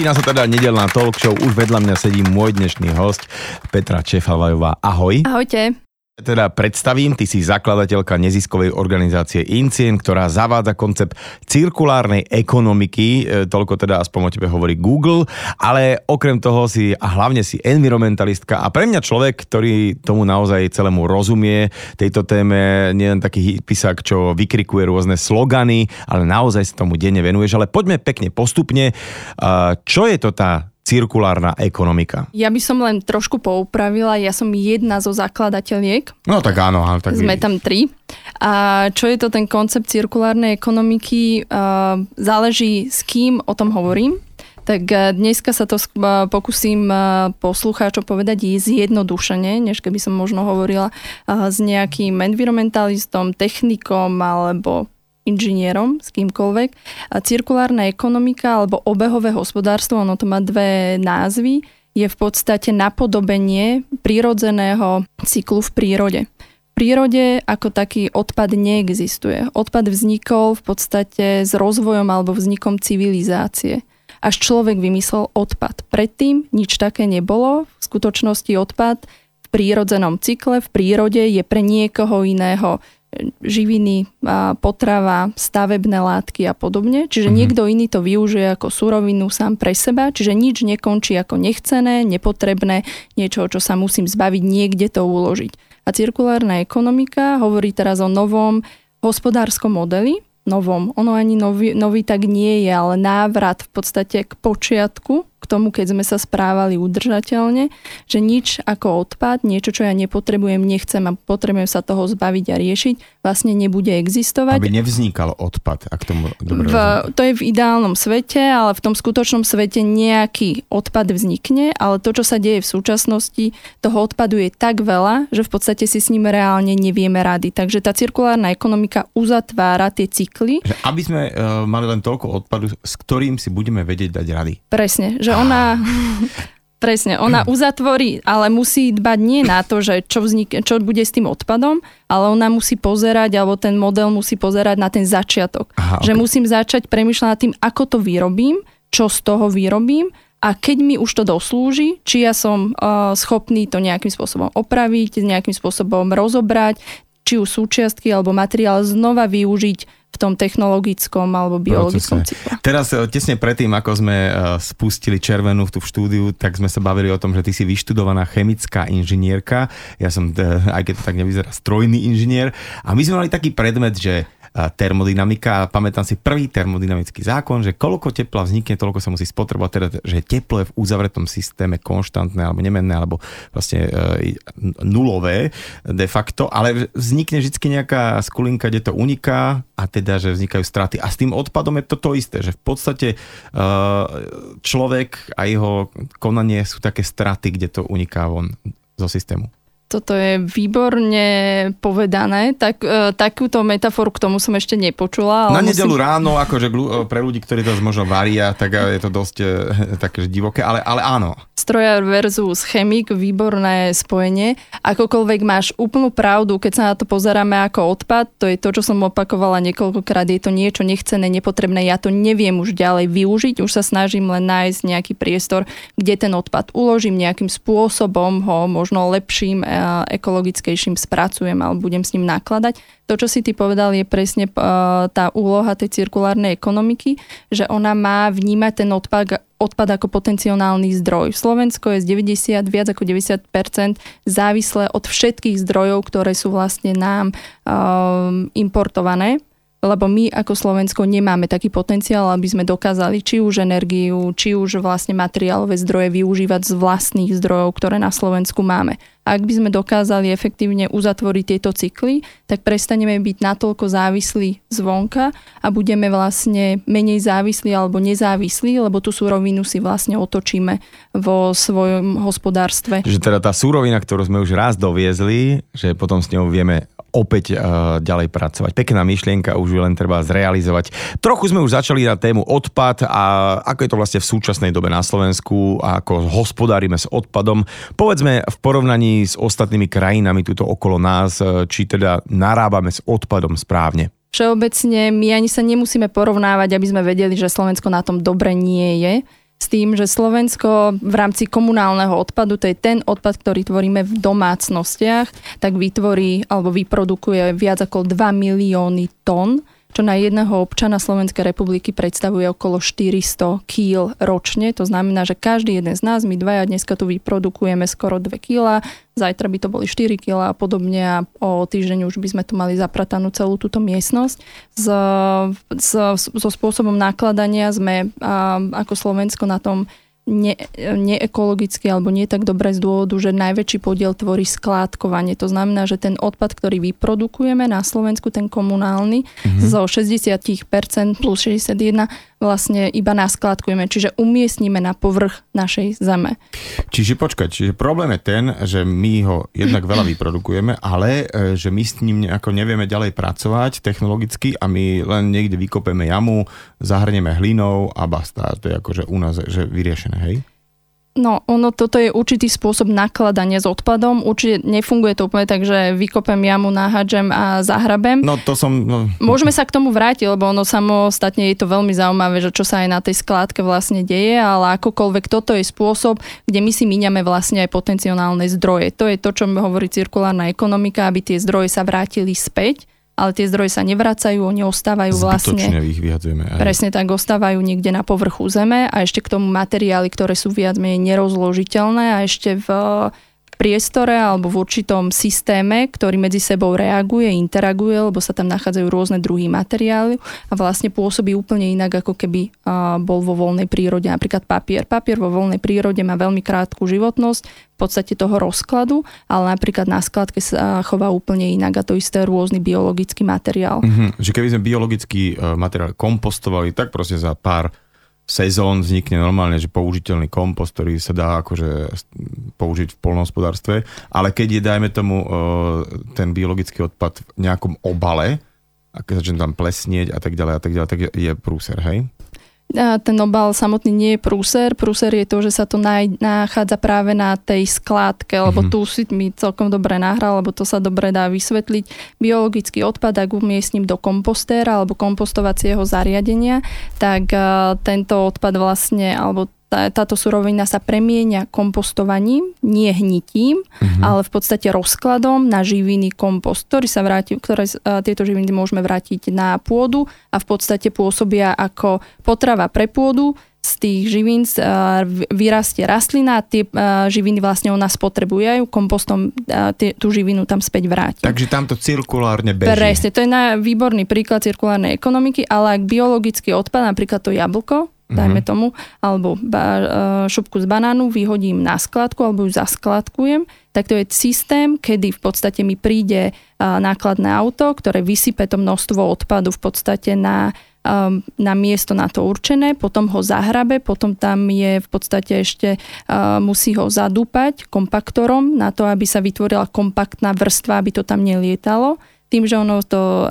Začína sa teda nedelná talk show. Už vedľa mňa sedí môj dnešný host Petra Čefalajová. Ahoj. Ahojte. Teda predstavím, ty si zakladateľka neziskovej organizácie Incien, ktorá zavádza koncept cirkulárnej ekonomiky, e, toľko teda aspoň o tebe hovorí Google, ale okrem toho si a hlavne si environmentalistka a pre mňa človek, ktorý tomu naozaj celému rozumie, tejto téme, nie len taký písak, čo vykrikuje rôzne slogany, ale naozaj sa tomu denne venuješ, ale poďme pekne postupne. Čo je to tá cirkulárna ekonomika. Ja by som len trošku poupravila, ja som jedna zo zakladateľiek. No tak áno. áno tak Sme tam tri. A čo je to ten koncept cirkulárnej ekonomiky? Záleží s kým o tom hovorím. Tak e, dneska sa to e, pokúsim e, poslucháčom povedať zjednodušene, než keby som možno hovorila s nejakým environmentalistom, technikom alebo inžinierom, s kýmkoľvek. Cirkulárna ekonomika alebo obehové hospodárstvo, ono to má dve názvy, je v podstate napodobenie prírodzeného cyklu v prírode. V prírode ako taký odpad neexistuje. Odpad vznikol v podstate s rozvojom alebo vznikom civilizácie. Až človek vymyslel odpad. Predtým nič také nebolo. V skutočnosti odpad v prírodzenom cykle, v prírode je pre niekoho iného živiny, potrava, stavebné látky a podobne. Čiže mm-hmm. niekto iný to využije ako surovinu sám pre seba, čiže nič nekončí ako nechcené, nepotrebné, niečo, čo sa musím zbaviť, niekde to uložiť. A cirkulárna ekonomika hovorí teraz o novom hospodárskom modeli, novom. Ono ani nový, nový tak nie je, ale návrat v podstate k počiatku, k tomu, keď sme sa správali udržateľne, že nič ako odpad, niečo, čo ja nepotrebujem, nechcem a potrebujem sa toho zbaviť a riešiť, vlastne nebude existovať. Aby nevznikal odpad, ak tomu dobre v, To je v ideálnom svete, ale v tom skutočnom svete nejaký odpad vznikne, ale to, čo sa deje v súčasnosti, toho odpadu je tak veľa, že v podstate si s ním reálne nevieme rady. Takže tá cirkulárna ekonomika uzatvára tie cykly. Že aby sme uh, mali len toľko odpadu, s ktorým si budeme vedieť dať rady. Presne, že ona... Presne, ona uzatvorí, ale musí dbať nie na to, že čo, vznik, čo bude s tým odpadom, ale ona musí pozerať, alebo ten model musí pozerať na ten začiatok. Aha, že okay. musím začať premyšľať nad tým, ako to vyrobím, čo z toho vyrobím a keď mi už to doslúži, či ja som uh, schopný to nejakým spôsobom opraviť, nejakým spôsobom rozobrať, či už súčiastky alebo materiál znova využiť v tom technologickom alebo biologickom cykle. Teraz eh, tesne predtým, ako sme eh, spustili červenú tu v štúdiu, tak sme sa bavili o tom, že ty si vyštudovaná chemická inžinierka. Ja som, eh, aj keď to tak nevyzerá, strojný inžinier. A my sme mali taký predmet, že termodynamika. Pamätám si prvý termodynamický zákon, že koľko tepla vznikne, toľko sa musí spotrebovať, teda, že teplo je v uzavretom systéme konštantné alebo nemenné, alebo vlastne e, nulové de facto, ale vznikne vždy nejaká skulinka, kde to uniká a teda, že vznikajú straty. A s tým odpadom je to to isté, že v podstate e, človek a jeho konanie sú také straty, kde to uniká von zo systému. Toto je výborne povedané. Tak, e, takúto metaforu k tomu som ešte nepočula. Ale Na nedelu musím... ráno, akože pre ľudí, ktorí to možno varia, tak je to dosť e, také divoké, ale, ale áno. Strojár versus chemik, výborné spojenie. Akokoľvek máš úplnú pravdu, keď sa na to pozeráme ako odpad, to je to, čo som opakovala niekoľkokrát, je to niečo nechcené, nepotrebné, ja to neviem už ďalej využiť, už sa snažím len nájsť nejaký priestor, kde ten odpad uložím nejakým spôsobom, ho možno lepším e, ekologickejším spracujem alebo budem s ním nakladať. To, čo si ty povedal, je presne e, tá úloha tej cirkulárnej ekonomiky, že ona má vnímať ten odpad, odpad ako potenciálny zdroj. Slovensko je z 90, viac ako 90% závislé od všetkých zdrojov, ktoré sú vlastne nám um, importované lebo my ako Slovensko nemáme taký potenciál, aby sme dokázali či už energiu, či už vlastne materiálové zdroje využívať z vlastných zdrojov, ktoré na Slovensku máme. Ak by sme dokázali efektívne uzatvoriť tieto cykly, tak prestaneme byť natoľko závislí zvonka a budeme vlastne menej závislí alebo nezávislí, lebo tú súrovinu si vlastne otočíme vo svojom hospodárstve. Že teda tá súrovina, ktorú sme už raz doviezli, že potom s ňou vieme opäť uh, ďalej pracovať. Pekná myšlienka, už ju len treba zrealizovať. Trochu sme už začali na tému odpad a ako je to vlastne v súčasnej dobe na Slovensku a ako hospodárime s odpadom. Povedzme v porovnaní s ostatnými krajinami tuto okolo nás, e, či teda narábame s odpadom správne. Všeobecne my ani sa nemusíme porovnávať, aby sme vedeli, že Slovensko na tom dobre nie je s tým, že Slovensko v rámci komunálneho odpadu, to je ten odpad, ktorý tvoríme v domácnostiach, tak vytvorí alebo vyprodukuje viac ako 2 milióny tón čo na jedného občana Slovenskej republiky predstavuje okolo 400 kg ročne. To znamená, že každý jeden z nás, my dvaja dneska tu vyprodukujeme skoro 2 kg, zajtra by to boli 4 kg a podobne a o týždeň už by sme tu mali zapratanú celú túto miestnosť. S, s, so spôsobom nakladania sme a, ako Slovensko na tom ne, neekologicky alebo nie tak dobre z dôvodu, že najväčší podiel tvorí skládkovanie. To znamená, že ten odpad, ktorý vyprodukujeme na Slovensku, ten komunálny, mm-hmm. zo 60% plus 61 vlastne iba naskladkujeme, čiže umiestnime na povrch našej zeme. Čiže počkať, čiže problém je ten, že my ho jednak veľa vyprodukujeme, ale e, že my s ním nejako nevieme ďalej pracovať technologicky a my len niekde vykopeme jamu, zahrneme hlinou a basta. To je akože u nás že vyriešené, hej? No, ono, toto je určitý spôsob nakladania s odpadom. Určite nefunguje to úplne tak, že vykopem jamu, náhadžem a zahrabem. No, to som... No. Môžeme sa k tomu vrátiť, lebo ono samostatne je to veľmi zaujímavé, že čo sa aj na tej skládke vlastne deje, ale akokoľvek toto je spôsob, kde my si míňame vlastne aj potenciálne zdroje. To je to, čo hovorí cirkulárna ekonomika, aby tie zdroje sa vrátili späť ale tie zdroje sa nevracajú, oni ostávajú vlastne... ich vyhadzujeme. Aj. Presne tak, ostávajú niekde na povrchu zeme a ešte k tomu materiály, ktoré sú viac menej nerozložiteľné a ešte v priestore alebo v určitom systéme, ktorý medzi sebou reaguje, interaguje, lebo sa tam nachádzajú rôzne druhy materiály a vlastne pôsobí úplne inak, ako keby bol vo voľnej prírode. Napríklad papier. Papier vo voľnej prírode má veľmi krátku životnosť, v podstate toho rozkladu, ale napríklad na skladke sa chová úplne inak a to isté rôzny biologický materiál. Mm-hmm. Že keby sme biologický e, materiál kompostovali, tak proste za pár sezón vznikne normálne, že použiteľný kompost, ktorý sa dá akože použiť v polnohospodárstve, ale keď je, dajme tomu, e, ten biologický odpad v nejakom obale, a keď začne tam plesnieť a tak ďalej a tak ďalej, tak je, prúser, hej? Ten obal samotný nie je prúser. Prúser je to, že sa to nachádza práve na tej skládke, lebo mm-hmm. tu si mi celkom dobre nahral, lebo to sa dobre dá vysvetliť. Biologický odpad, ak umiestním do kompostéra alebo kompostovacieho zariadenia, tak tento odpad vlastne, alebo tá, táto surovina sa premieňa kompostovaním, nie hnitím, mm-hmm. ale v podstate rozkladom na živiny kompost, ktorý sa vráti, ktoré uh, tieto živiny môžeme vrátiť na pôdu a v podstate pôsobia ako potrava pre pôdu, z tých živín uh, vyrastie rastlina a tie uh, živiny vlastne ona spotrebuje a kompostom tie, tú živinu tam späť vráti. Takže tam to cirkulárne beží. Presne, to je na výborný príklad cirkulárnej ekonomiky, ale ak biologický odpad, napríklad to jablko, dajme mm-hmm. tomu, alebo e, šupku z banánu vyhodím na skladku alebo ju zaskladkujem, tak to je systém, kedy v podstate mi príde e, nákladné auto, ktoré vysype to množstvo odpadu v podstate na, e, na miesto na to určené, potom ho zahrabe, potom tam je v podstate ešte, musí ho zadúpať kompaktorom na to, aby sa vytvorila kompaktná vrstva, aby to tam nelietalo tým, že ono to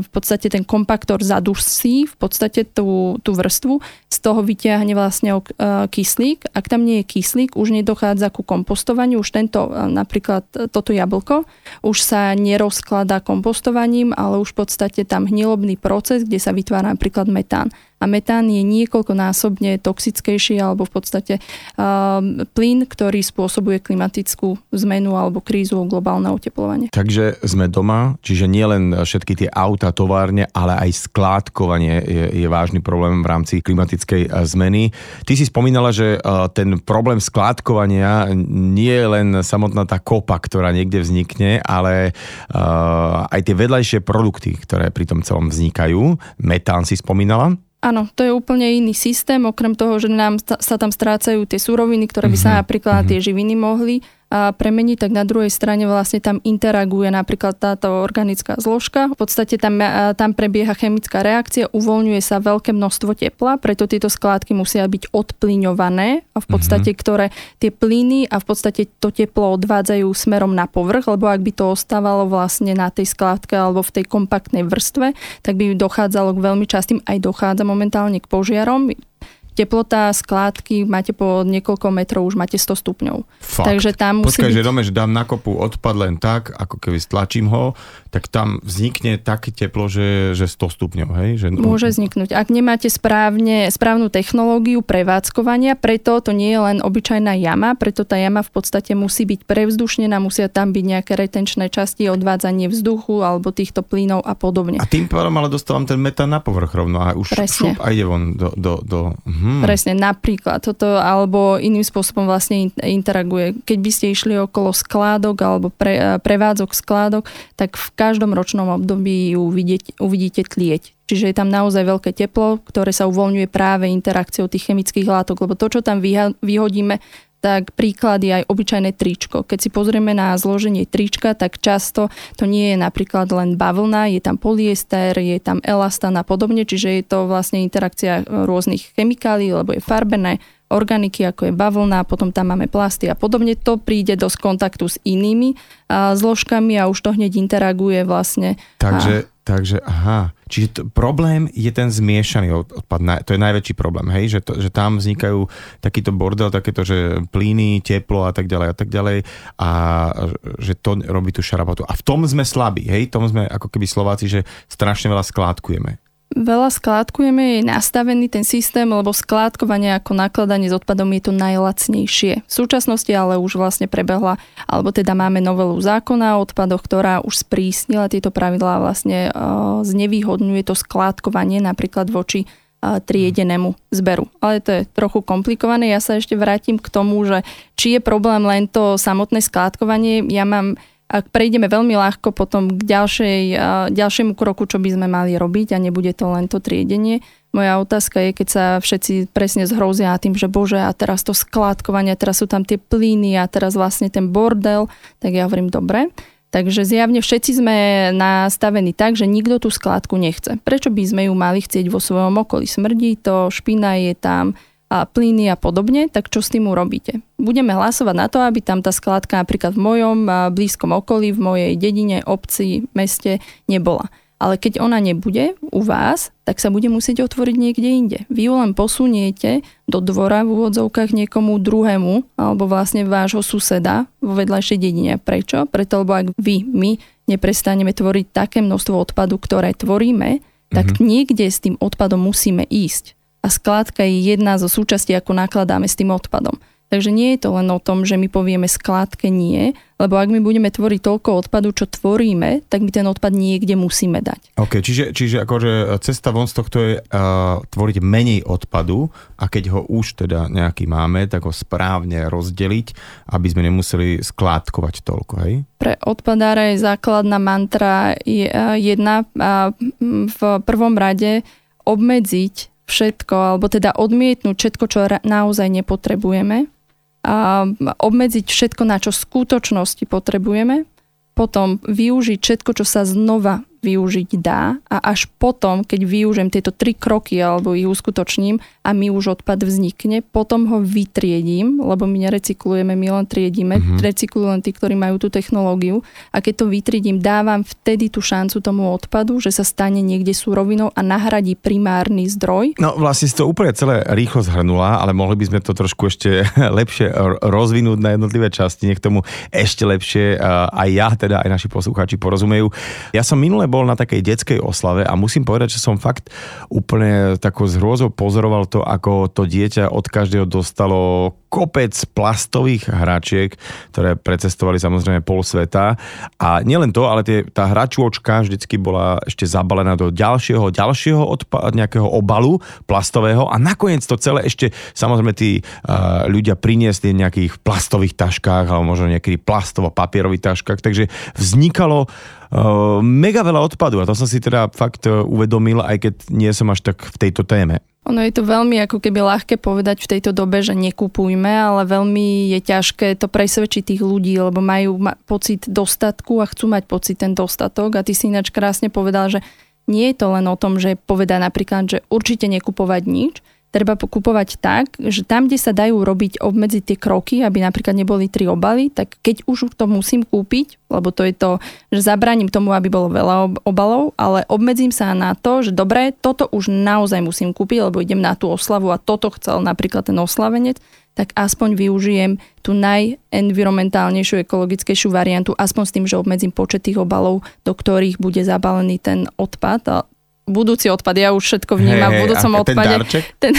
v podstate ten kompaktor zadusí v podstate tú, tú vrstvu, z toho vyťahne vlastne kyslík. Ak tam nie je kyslík, už nedochádza ku kompostovaniu, už tento napríklad toto jablko už sa nerozkladá kompostovaním, ale už v podstate tam hnilobný proces, kde sa vytvára napríklad metán a metán je niekoľkonásobne toxickejší alebo v podstate uh, plyn, ktorý spôsobuje klimatickú zmenu alebo krízu globálneho oteplovania. Takže sme doma, čiže nie len všetky tie auta, továrne, ale aj skládkovanie je, je vážny problém v rámci klimatickej zmeny. Ty si spomínala, že uh, ten problém skládkovania nie je len samotná tá kopa, ktorá niekde vznikne, ale uh, aj tie vedľajšie produkty, ktoré pri tom celom vznikajú. Metán si spomínala? Áno, to je úplne iný systém, okrem toho, že nám sa tam strácajú tie súroviny, ktoré by sa mm-hmm. napríklad na tie živiny mohli premeniť, tak na druhej strane vlastne tam interaguje napríklad táto organická zložka. V podstate tam, tam prebieha chemická reakcia, uvoľňuje sa veľké množstvo tepla, preto tieto skládky musia byť odplyňované a v podstate, mm-hmm. ktoré tie plyny a v podstate to teplo odvádzajú smerom na povrch, lebo ak by to ostávalo vlastne na tej skládke alebo v tej kompaktnej vrstve, tak by dochádzalo k veľmi častým, aj dochádza momentálne k požiarom teplota skládky máte po niekoľko metrov, už máte 100 stupňov. Fakt. Takže tam musí Počkaj, byť... že dome, že dám na kopu odpad len tak, ako keby stlačím ho, tak tam vznikne také teplo, že, že 100 stupňov, hej? Že... Môže vzniknúť. Ak nemáte správne, správnu technológiu prevádzkovania, preto to nie je len obyčajná jama, preto tá jama v podstate musí byť prevzdušnená, musia tam byť nejaké retenčné časti, odvádzanie vzduchu alebo týchto plynov a podobne. A tým pádom ale dostávam ten metán na povrch rovno a už Presne. šup a ide von do... do, do hm. Presne, napríklad toto, alebo iným spôsobom vlastne in- interaguje. Keď by ste išli okolo skládok alebo pre, prevádzok skládok, tak v každom ročnom období ju vidieť, uvidíte tlieť. Čiže je tam naozaj veľké teplo, ktoré sa uvoľňuje práve interakciou tých chemických látok, lebo to, čo tam vyhodíme, tak príklad je aj obyčajné tričko. Keď si pozrieme na zloženie trička, tak často to nie je napríklad len bavlna, je tam polyester, je tam elastán a podobne, čiže je to vlastne interakcia rôznych chemikálií, lebo je farbené, organiky, ako je bavlna, potom tam máme plasty a podobne. To príde do kontaktu s inými a, zložkami a už to hneď interaguje vlastne. Takže, takže aha. Čiže to, problém je ten zmiešaný odpad. Na, to je najväčší problém, hej? Že, to, že tam vznikajú takýto bordel, takéto, že plyny, teplo a tak ďalej a tak ďalej a že to robí tú šarapotu. A v tom sme slabí, hej? V tom sme ako keby Slováci, že strašne veľa skládkujeme. Veľa skládkujeme, je nastavený ten systém, lebo skládkovanie ako nakladanie s odpadom je to najlacnejšie. V súčasnosti ale už vlastne prebehla, alebo teda máme novelu zákona o odpadoch, ktorá už sprísnila tieto pravidlá a vlastne uh, znevýhodňuje to skládkovanie napríklad voči uh, triedenému zberu. Ale to je trochu komplikované. Ja sa ešte vrátim k tomu, že či je problém len to samotné skládkovanie. Ja mám ak prejdeme veľmi ľahko potom k ďalšej, ďalšiemu kroku, čo by sme mali robiť a nebude to len to triedenie. Moja otázka je, keď sa všetci presne zhrozia tým, že bože, a teraz to skládkovanie, teraz sú tam tie plyny a teraz vlastne ten bordel, tak ja hovorím, dobre. Takže zjavne všetci sme nastavení tak, že nikto tú skládku nechce. Prečo by sme ju mali chcieť vo svojom okolí? Smrdí to, špina je tam, a plyny a podobne, tak čo s tým urobíte? Budeme hlasovať na to, aby tam tá skladka napríklad v mojom blízkom okolí, v mojej dedine, obci, meste nebola. Ale keď ona nebude u vás, tak sa bude musieť otvoriť niekde inde. Vy ju len posuniete do dvora v úvodzovkách niekomu druhému, alebo vlastne vášho suseda vo vedľajšej dedine. Prečo? Preto, lebo ak vy, my neprestaneme tvoriť také množstvo odpadu, ktoré tvoríme, tak mm-hmm. niekde s tým odpadom musíme ísť a skládka je jedna zo súčastí, ako nakladáme s tým odpadom. Takže nie je to len o tom, že my povieme skládke nie, lebo ak my budeme tvoriť toľko odpadu, čo tvoríme, tak my ten odpad niekde musíme dať. OK, čiže, čiže akože cesta von z tohto je uh, tvoriť menej odpadu a keď ho už teda nejaký máme, tak ho správne rozdeliť, aby sme nemuseli skládkovať toľko, hej? Pre odpadára je základná mantra jedna v prvom rade obmedziť všetko, alebo teda odmietnúť všetko, čo naozaj nepotrebujeme. A obmedziť všetko, na čo v skutočnosti potrebujeme, potom využiť všetko, čo sa znova využiť dá a až potom, keď využijem tieto tri kroky alebo ich uskutočním a mi už odpad vznikne, potom ho vytriedím, lebo my nerecyklujeme, my len triedíme, mm-hmm. recyklujú len tí, ktorí majú tú technológiu a keď to vytriedím, dávam vtedy tú šancu tomu odpadu, že sa stane niekde súrovinou a nahradí primárny zdroj. No vlastne si to úplne celé rýchlo zhrnula, ale mohli by sme to trošku ešte lepšie rozvinúť na jednotlivé časti, nech tomu ešte lepšie aj ja, teda aj naši poslucháči porozumejú. Ja som minule bol na takej detskej oslave a musím povedať, že som fakt úplne takou zhrôzou pozoroval to, ako to dieťa od každého dostalo kopec plastových hračiek, ktoré precestovali samozrejme pol sveta. A nielen to, ale tie, tá hračôčka vždycky bola ešte zabalená do ďalšieho, ďalšieho odpa- nejakého obalu plastového a nakoniec to celé ešte samozrejme tí uh, ľudia priniesli v nejakých plastových taškách alebo možno nejakých plastovo-papierových taškách, takže vznikalo uh, mega veľa odpadu a to som si teda fakt uvedomil, aj keď nie som až tak v tejto téme. Ono je to veľmi ako keby ľahké povedať v tejto dobe, že nekupujme, ale veľmi je ťažké to presvedčiť tých ľudí, lebo majú pocit dostatku a chcú mať pocit ten dostatok. A ty si ináč krásne povedal, že nie je to len o tom, že povedá napríklad, že určite nekupovať nič, treba pokupovať tak, že tam, kde sa dajú robiť, obmedziť tie kroky, aby napríklad neboli tri obaly, tak keď už to musím kúpiť, lebo to je to, že zabraním tomu, aby bolo veľa obalov, ale obmedzím sa na to, že dobre, toto už naozaj musím kúpiť, lebo idem na tú oslavu a toto chcel napríklad ten oslavenec, tak aspoň využijem tú najenvironmentálnejšiu, ekologickejšiu variantu, aspoň s tým, že obmedzím počet tých obalov, do ktorých bude zabalený ten odpad budúci odpad, ja už všetko vnímam hey, v budúcom hey, odpade. Ten darček? Ten,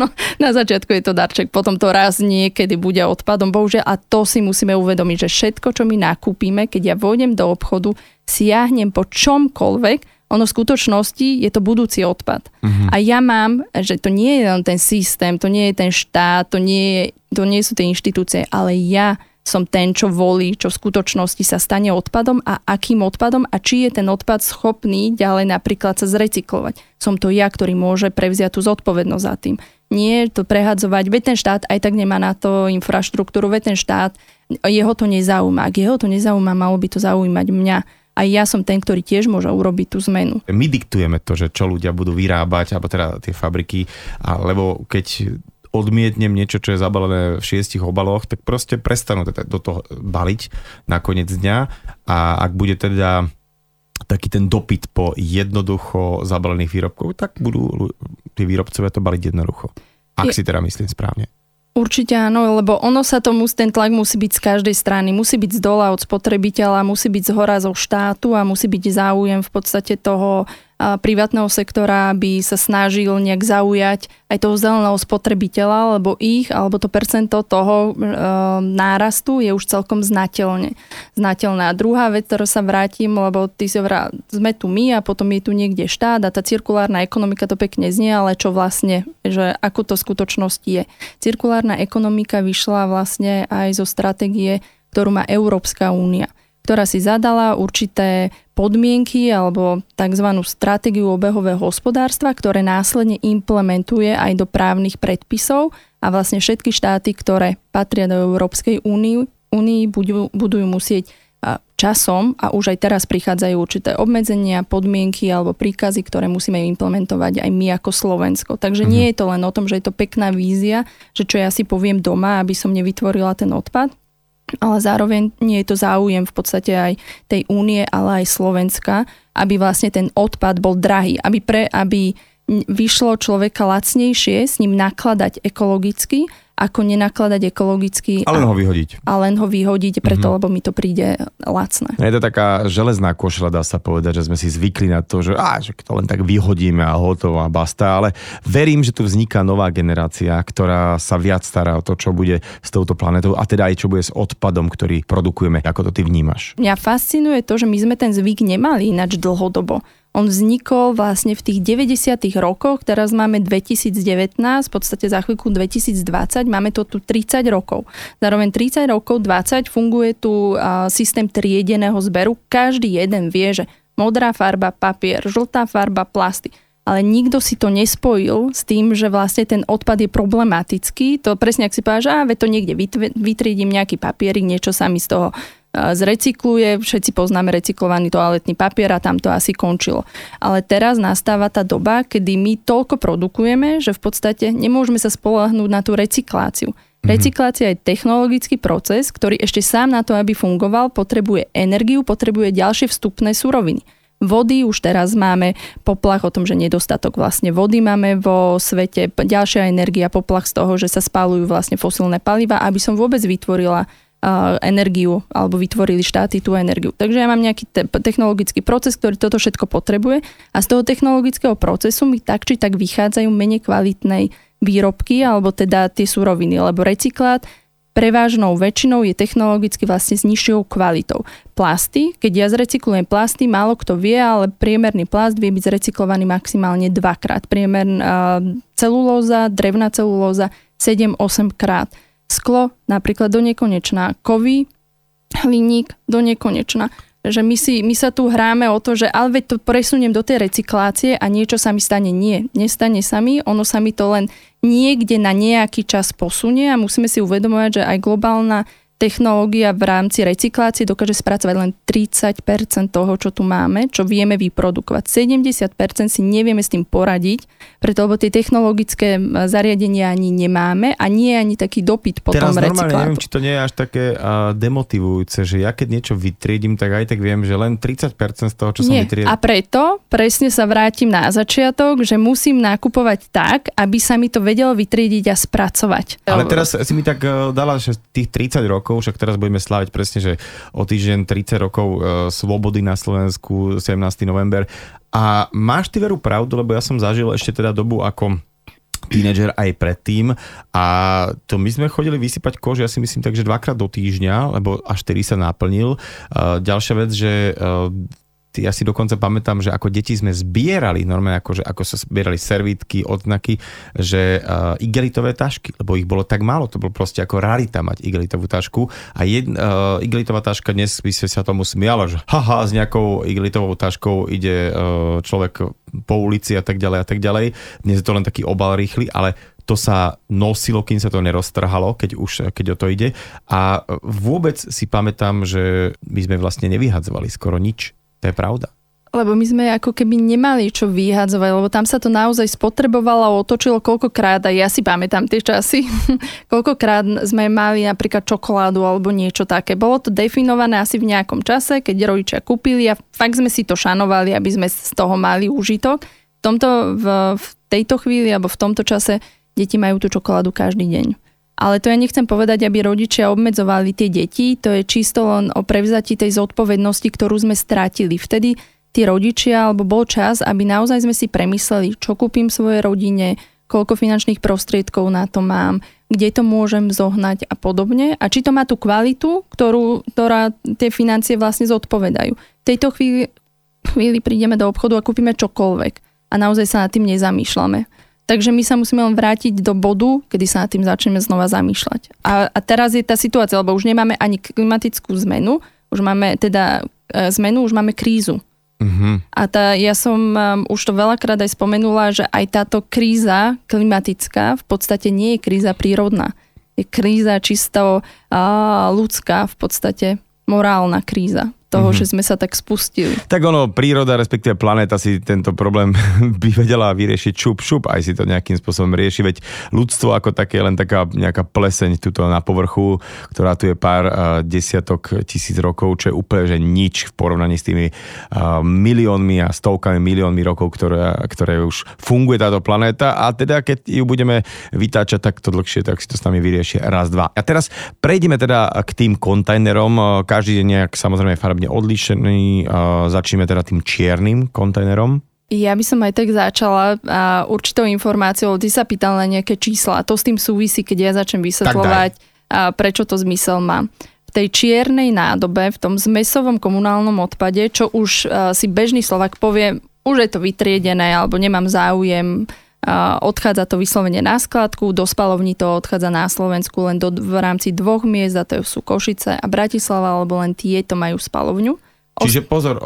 no, na začiatku je to darček, potom to raz niekedy bude odpadom, bohužiaľ, a to si musíme uvedomiť, že všetko, čo my nakúpime, keď ja vojdem do obchodu, siahnem po čomkoľvek, ono v skutočnosti je to budúci odpad. Uh-huh. A ja mám, že to nie je len ten systém, to nie je ten štát, to nie, je, to nie sú tie inštitúcie, ale ja som ten, čo volí, čo v skutočnosti sa stane odpadom a akým odpadom a či je ten odpad schopný ďalej napríklad sa zrecyklovať. Som to ja, ktorý môže prevziať tú zodpovednosť za tým. Nie to prehadzovať, veď ten štát aj tak nemá na to infraštruktúru, veď ten štát, jeho to nezaujíma. Ak jeho to nezaujíma, malo by to zaujímať mňa. A ja som ten, ktorý tiež môže urobiť tú zmenu. My diktujeme to, že čo ľudia budú vyrábať, alebo teda tie fabriky, lebo keď odmietnem niečo, čo je zabalené v šiestich obaloch, tak proste prestanú teda do toho baliť na koniec dňa a ak bude teda taký ten dopyt po jednoducho zabalených výrobkov, tak budú tí výrobcovia to baliť jednoducho. Ak je, si teda myslím správne. Určite áno, lebo ono sa to musí, ten tlak musí byť z každej strany. Musí byť z dola od spotrebiteľa, musí byť z hora zo štátu a musí byť záujem v podstate toho privátneho sektora by sa snažil nejak zaujať aj toho zeleného spotrebiteľa, lebo ich, alebo to percento toho e, nárastu je už celkom znateľne. Znateľné. A druhá vec, ktorá sa vrátim, lebo ty si vrá, sme tu my a potom je tu niekde štát a tá cirkulárna ekonomika to pekne znie, ale čo vlastne, že ako to v skutočnosti je. Cirkulárna ekonomika vyšla vlastne aj zo stratégie, ktorú má Európska únia ktorá si zadala určité podmienky alebo tzv. stratégiu obehového hospodárstva, ktoré následne implementuje aj do právnych predpisov a vlastne všetky štáty, ktoré patria do Európskej únii, únii budú, budú musieť časom a už aj teraz prichádzajú určité obmedzenia, podmienky alebo príkazy, ktoré musíme implementovať aj my ako Slovensko. Takže nie mhm. je to len o tom, že je to pekná vízia, že čo ja si poviem doma, aby som nevytvorila ten odpad, ale zároveň nie je to záujem v podstate aj tej únie, ale aj Slovenska, aby vlastne ten odpad bol drahý, aby, pre, aby vyšlo človeka lacnejšie s ním nakladať ekologicky ako nenakladať ekologicky. A len ho vyhodiť. A len ho vyhodiť, preto, mm-hmm. lebo mi to príde lacné. Je to taká železná košela, dá sa povedať, že sme si zvykli na to, že, á, že to len tak vyhodíme a hotovo a basta, ale verím, že tu vzniká nová generácia, ktorá sa viac stará o to, čo bude s touto planetou a teda aj čo bude s odpadom, ktorý produkujeme. Ako to ty vnímaš? Mňa fascinuje to, že my sme ten zvyk nemali ináč dlhodobo. On vznikol vlastne v tých 90. rokoch, teraz máme 2019, v podstate za chvíľku 2020, máme to tu 30 rokov. Zároveň 30 rokov, 20 funguje tu systém triedeného zberu. Každý jeden vie, že modrá farba, papier, žltá farba, plasty ale nikto si to nespojil s tým, že vlastne ten odpad je problematický. To presne, ak si povedal, že to niekde vytriedím nejaký papierik, niečo sa mi z toho zrecykluje, všetci poznáme recyklovaný toaletný papier a tam to asi končilo. Ale teraz nastáva tá doba, kedy my toľko produkujeme, že v podstate nemôžeme sa spolahnúť na tú recykláciu. Mhm. Recyklácia je technologický proces, ktorý ešte sám na to, aby fungoval, potrebuje energiu, potrebuje ďalšie vstupné suroviny. Vody už teraz máme poplach o tom, že nedostatok vlastne vody máme vo svete, ďalšia energia, poplach z toho, že sa spálujú vlastne fosilné paliva, aby som vôbec vytvorila energiu alebo vytvorili štáty tú energiu. Takže ja mám nejaký te- technologický proces, ktorý toto všetko potrebuje a z toho technologického procesu mi tak či tak vychádzajú menej kvalitnej výrobky alebo teda tie suroviny, lebo recyklát prevážnou väčšinou je technologicky vlastne s nižšou kvalitou. Plasty, keď ja zrecyklujem plasty, málo kto vie, ale priemerný plast vie byť zrecyklovaný maximálne dvakrát. Priemer uh, celulóza, drevná celulóza 7-8 krát sklo napríklad do nekonečná, kovy, hliník do nekonečna. Že my, si, my sa tu hráme o to, že ale veď to presuniem do tej recyklácie a niečo sa mi stane. Nie, nestane sa mi, ono sa mi to len niekde na nejaký čas posunie a musíme si uvedomovať, že aj globálna technológia v rámci recyklácie dokáže spracovať len 30% toho, čo tu máme, čo vieme vyprodukovať. 70% si nevieme s tým poradiť, preto lebo tie technologické zariadenia ani nemáme a nie je ani taký dopyt po Teraz tom recyklátu. neviem, či to nie je až také uh, demotivujúce, že ja keď niečo vytriedím, tak aj tak viem, že len 30% z toho, čo som nie. vytriedil. A preto presne sa vrátim na začiatok, že musím nakupovať tak, aby sa mi to vedelo vytriediť a spracovať. Ale teraz si mi tak uh, dala, že tých 30 rokov rokov, však teraz budeme sláviť presne, že o týždeň 30 rokov e, slobody na Slovensku, 17. november. A máš ty veru pravdu, lebo ja som zažil ešte teda dobu ako tínedžer aj predtým a to my sme chodili vysypať kož, ja si myslím tak, že dvakrát do týždňa, lebo až tedy sa naplnil. Uh, ďalšia vec, že uh, ja si dokonca pamätám, že ako deti sme zbierali, normálne ako, že ako sa zbierali servítky, odznaky, že uh, igelitové tašky, lebo ich bolo tak málo, to bolo proste ako rarita mať igelitovú tašku a jed, uh, igelitová taška dnes by sa tomu smialo, že haha, s nejakou igelitovou taškou ide uh, človek po ulici a tak ďalej a tak ďalej. Dnes je to len taký obal rýchly, ale to sa nosilo, kým sa to neroztrhalo, keď už keď o to ide. A vôbec si pamätám, že my sme vlastne nevyhadzovali skoro nič to je pravda. Lebo my sme ako keby nemali čo vyhadzovať, lebo tam sa to naozaj spotrebovalo, otočilo koľkokrát, a ja si pamätám tie časy, koľkokrát sme mali napríklad čokoládu alebo niečo také. Bolo to definované asi v nejakom čase, keď rodičia kúpili a fakt sme si to šanovali, aby sme z toho mali užitok. V, tomto, v, v tejto chvíli alebo v tomto čase deti majú tú čokoládu každý deň. Ale to ja nechcem povedať, aby rodičia obmedzovali tie deti, to je čisto len o prevzati tej zodpovednosti, ktorú sme strátili. Vtedy tí rodičia, alebo bol čas, aby naozaj sme si premysleli, čo kúpim svojej rodine, koľko finančných prostriedkov na to mám, kde to môžem zohnať a podobne. A či to má tú kvalitu, ktorú, ktorá tie financie vlastne zodpovedajú. V tejto chvíli, chvíli prídeme do obchodu a kúpime čokoľvek a naozaj sa nad tým nezamýšľame. Takže my sa musíme len vrátiť do bodu, kedy sa nad tým začneme znova zamýšľať. A, a teraz je tá situácia, lebo už nemáme ani klimatickú zmenu, už máme teda e, zmenu, už máme krízu. Uh-huh. A tá, ja som um, už to veľakrát aj spomenula, že aj táto kríza klimatická v podstate nie je kríza prírodná. Je kríza čisto uh, ľudská, v podstate morálna kríza toho, mm-hmm. že sme sa tak spustili. Tak ono, príroda, respektíve planéta si tento problém by vedela vyriešiť šup, šup, aj si to nejakým spôsobom rieši, veď ľudstvo ako také len taká nejaká pleseň tuto na povrchu, ktorá tu je pár uh, desiatok tisíc rokov, čo je úplne že nič v porovnaní s tými uh, miliónmi a stovkami miliónmi rokov, ktoré, ktoré už funguje táto planéta a teda keď ju budeme vytáčať takto dlhšie, tak si to s nami vyrieši raz, dva. A teraz prejdeme teda k tým kontajnerom, každý je nejak samozrejme farbne pomerne odlišený. Začneme teda tým čiernym kontajnerom. Ja by som aj tak začala a určitou informáciou, ty sa pýtal na nejaké čísla a to s tým súvisí, keď ja začnem vysvetľovať, a prečo to zmysel má. V tej čiernej nádobe, v tom zmesovom komunálnom odpade, čo už si bežný Slovak povie, už je to vytriedené alebo nemám záujem, odchádza to vyslovene na skladku, do spalovní to odchádza na Slovensku len do, v rámci dvoch miest, a to sú Košice a Bratislava, alebo len tieto majú spalovňu. Čiže pozor,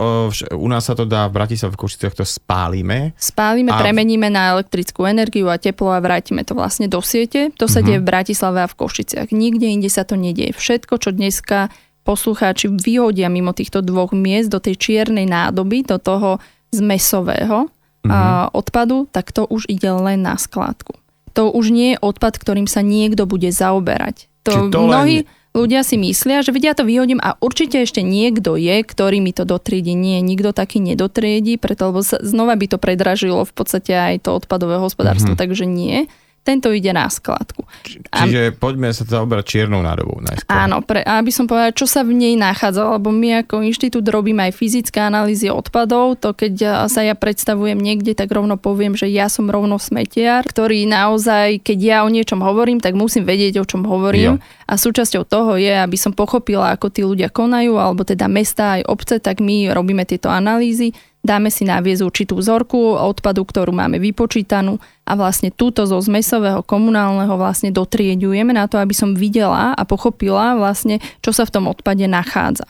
u nás sa to dá v Bratislave v Košiciach to spálime. Spálime, a... premeníme na elektrickú energiu a teplo a vrátime to vlastne do siete. To sa uh-huh. deje v Bratislave a v Košiciach. Nikde inde sa to nedieje. Všetko, čo dneska poslucháči vyhodia mimo týchto dvoch miest do tej čiernej nádoby, do toho zmesového, uh-huh. odpadu, tak to už ide len na skládku. To už nie je odpad, ktorým sa niekto bude zaoberať. To, to mnohí len... ľudia si myslia, že vidia to vyhodím a určite ešte niekto je, ktorý mi to dotriedi. Nie, nikto taký nedotriedi, preto lebo sa, znova by to predražilo v podstate aj to odpadové hospodárstvo, uh-huh. takže nie tento ide na skladku. Čiže a, poďme sa zaoberať čiernou nádobou najskôr. Áno, pre, aby som povedala, čo sa v nej nachádza, lebo my ako inštitút robíme aj fyzické analýzy odpadov, to keď sa ja predstavujem niekde, tak rovno poviem, že ja som rovno smetiar, ktorý naozaj, keď ja o niečom hovorím, tak musím vedieť, o čom hovorím. Jo. A súčasťou toho je, aby som pochopila, ako tí ľudia konajú, alebo teda mesta aj obce, tak my robíme tieto analýzy dáme si naviesť určitú vzorku odpadu, ktorú máme vypočítanú a vlastne túto zo zmesového komunálneho vlastne dotrieďujeme na to, aby som videla a pochopila vlastne, čo sa v tom odpade nachádza.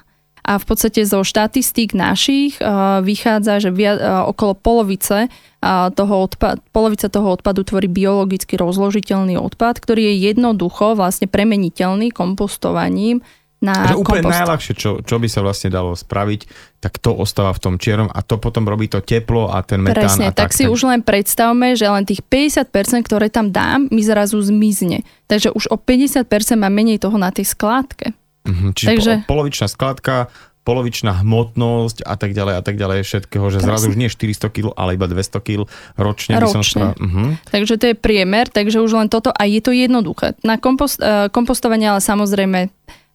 a v podstate zo štatistík našich uh, vychádza, že via, uh, okolo polovice uh, toho odpad, polovica toho odpadu tvorí biologicky rozložiteľný odpad, ktorý je jednoducho vlastne premeniteľný kompostovaním na že úplne kompost. najľahšie, čo, čo by sa vlastne dalo spraviť, tak to ostáva v tom čierom a to potom robí to teplo a ten metán. Presne, a tak, tak si už len predstavme, že len tých 50%, ktoré tam dám, mi zrazu zmizne. Takže už o 50% má menej toho na tej skládke. Mhm, čiže Takže- po, polovičná skladka, polovičná hmotnosť a tak ďalej a tak ďalej všetkého, že zrazu už nie 400 kg, ale iba 200 kg ročne. By som Ročne. spravil. Mhm. Takže to je priemer, takže už len toto a je to jednoduché. Na kompost, eh, kompostovanie ale samozrejme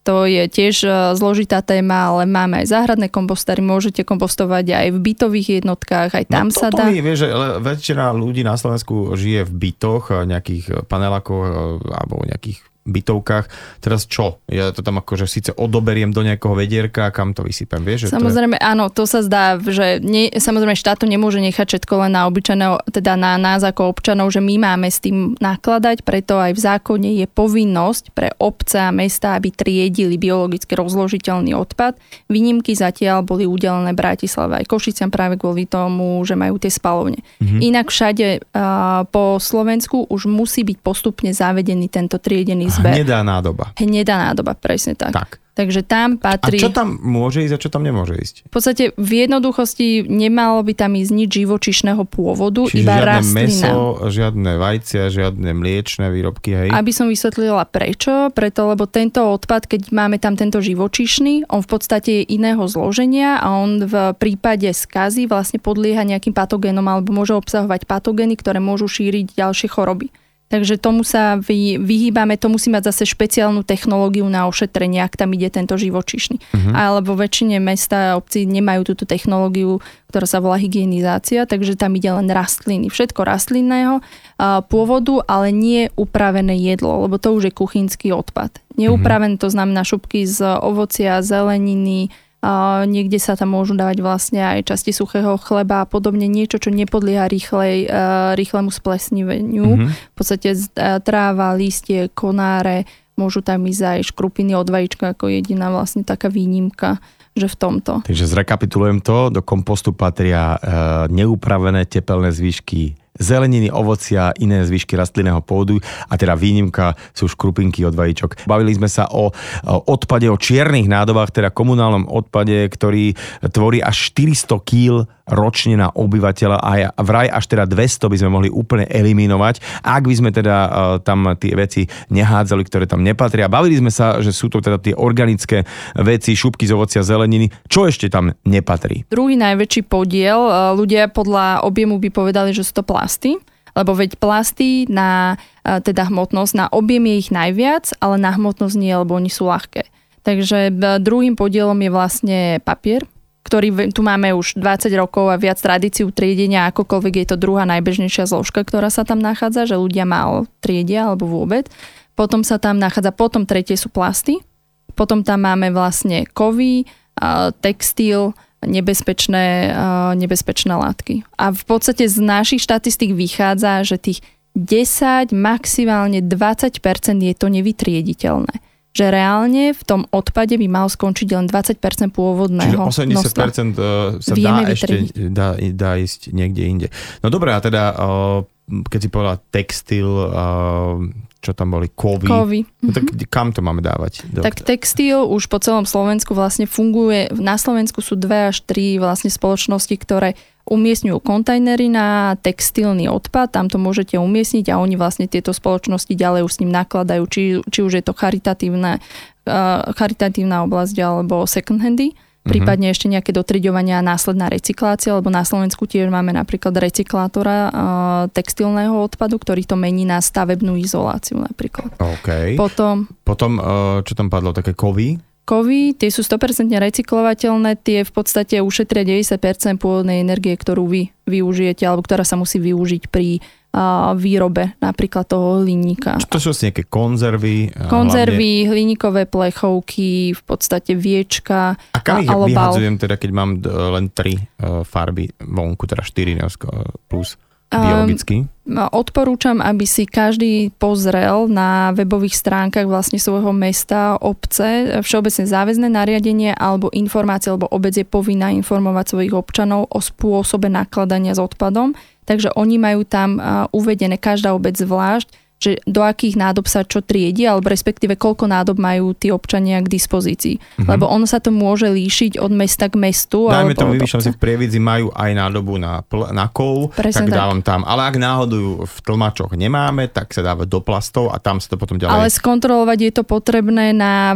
to je tiež eh, zložitá téma, ale máme aj záhradné kompostáry, môžete kompostovať aj v bytových jednotkách, aj tam no, sa dá. Mi, vieš, že väčšina ľudí na Slovensku žije v bytoch, eh, nejakých eh, panelákoch alebo nejakých bytovkách. Teraz čo? Ja to tam akože síce odoberiem do nejakého vedierka a kam to vysypem, vieš? Že to je... Samozrejme, áno, to sa zdá, že nie, samozrejme štát to nemôže nechať všetko len na obyčajného, teda na nás ako občanov, že my máme s tým nakladať, preto aj v zákone je povinnosť pre obce a mesta, aby triedili biologicky rozložiteľný odpad. Výnimky zatiaľ boli udelené Bratislave aj Košiciam práve kvôli tomu, že majú tie spalovne. Mm-hmm. Inak všade uh, po Slovensku už musí byť postupne zavedený tento triedený zber. Hnedá nádoba. Hnedá nádoba, presne tak. Tak. Takže tam A patrí... čo tam môže ísť a čo tam nemôže ísť? V podstate v jednoduchosti nemalo by tam ísť nič živočišného pôvodu, Čiže iba žiadne rastlina. meso, žiadne vajcia, žiadne mliečne výrobky, hej? Aby som vysvetlila prečo, preto lebo tento odpad, keď máme tam tento živočíšny, on v podstate je iného zloženia a on v prípade skazy vlastne podlieha nejakým patogénom alebo môže obsahovať patogény, ktoré môžu šíriť ďalšie choroby. Takže tomu sa vy, vyhýbame, to musí mať zase špeciálnu technológiu na ošetrenie, ak tam ide tento živočíšny. Uh-huh. Alebo väčšine mesta a obcí nemajú túto technológiu, ktorá sa volá hygienizácia, takže tam ide len rastliny. Všetko rastlinného pôvodu, ale nie upravené jedlo, lebo to už je kuchynský odpad. Neupravené to znamená šupky z ovocia, zeleniny, niekde sa tam môžu dávať vlastne aj časti suchého chleba a podobne, niečo, čo nepodlieha rýchlej, uh, rýchlemu splesniveniu. Mhm. Mm-hmm. V podstate uh, tráva, listie, konáre, môžu tam ísť aj škrupiny od vajíčka ako jediná vlastne taká výnimka, že v tomto. Takže zrekapitulujem to, do kompostu patria e, neupravené tepelné zvyšky zeleniny, ovocia, iné zvyšky rastlinného pôdu a teda výnimka sú škrupinky od vajíčok. Bavili sme sa o odpade, o čiernych nádobách, teda komunálnom odpade, ktorý tvorí až 400 kg ročne na obyvateľa a vraj až teda 200 by sme mohli úplne eliminovať, ak by sme teda e, tam tie veci nehádzali, ktoré tam nepatria. Bavili sme sa, že sú to teda tie organické veci, šupky z ovocia, zeleniny. Čo ešte tam nepatrí? Druhý najväčší podiel, uh, ľudia podľa objemu by povedali, že sú to plasty, lebo veď plasty na uh, teda hmotnosť, na objem je ich najviac, ale na hmotnosť nie, lebo oni sú ľahké. Takže druhým podielom je vlastne papier, ktorý tu máme už 20 rokov a viac tradíciu triedenia, akokoľvek je to druhá najbežnejšia zložka, ktorá sa tam nachádza, že ľudia málo triedia alebo vôbec. Potom sa tam nachádza, potom tretie sú plasty, potom tam máme vlastne kovy, textil, nebezpečné, nebezpečné látky. A v podstate z našich štatistík vychádza, že tých 10, maximálne 20% je to nevytriediteľné. Že reálne v tom odpade by mal skončiť len 20% Čiže pôvodného 80% množstva. e, sa dá Vieme ešte vytriediť. dá, dá ísť niekde inde. No dobré, a teda e, keď si povedala textil, e, čo tam boli, kovy, Kovy. No, tak kam to máme dávať? Do, Tak textil už po celom Slovensku vlastne funguje. Na Slovensku sú dve až tri vlastne spoločnosti, ktoré umiestňujú kontajnery na textilný odpad, tam to môžete umiestniť a oni vlastne tieto spoločnosti ďalej už s ním nakladajú, či, či už je to charitatívne, uh, charitatívna oblasť alebo second handy, prípadne ešte nejaké dotriďovania a následná recyklácia, lebo na Slovensku tiež máme napríklad recyklátora textilného odpadu, ktorý to mení na stavebnú izoláciu napríklad. OK. Potom Potom, e, čo tam padlo, také kovy? Kovy, tie sú 100% recyklovateľné, tie v podstate ušetria 90% pôvodnej energie, ktorú vy využijete, alebo ktorá sa musí využiť pri výrobe napríklad toho hliníka. To sú asi nejaké konzervy. a Konzervy, hliníkové plechovky, v podstate viečka hlavne- A kam ich alebo bal. vyhadzujem teda, keď mám d- len tri e, farby vonku, teda štyri dneska plus? biologicky? Odporúčam, aby si každý pozrel na webových stránkach vlastne svojho mesta, obce, všeobecne záväzné nariadenie alebo informácie, alebo obec je povinná informovať svojich občanov o spôsobe nakladania s odpadom. Takže oni majú tam uvedené každá obec zvlášť že do akých nádob sa čo triedi, alebo respektíve koľko nádob majú tí občania k dispozícii. Mm-hmm. Lebo ono sa to môže líšiť od mesta k mestu. Dajme tomu, vyvyšom si v Prievidzi majú aj nádobu na, pl- na kov, Presne tak, tak dávam tam. Ale ak náhodou v tlmačoch nemáme, tak sa dáva do plastov a tam sa to potom ďalej... Ale skontrolovať je to potrebné na,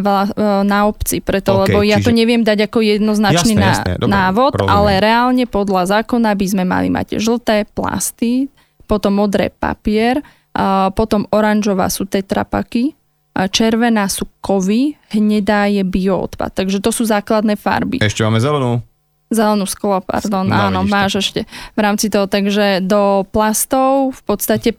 na obci, preto, okay, lebo ja čiže... to neviem dať ako jednoznačný jasné, jasné, dobré, návod, rozumiem. ale reálne podľa zákona by sme mali mať žlté plasty, potom modré papier, a potom oranžová sú tetrapaky, a červená sú kovy, hnedá je bioodpad. Takže to sú základné farby. Ešte máme zelenú. Zelenú sklo, pardon, no, áno, máš to. ešte v rámci toho. Takže do plastov v podstate,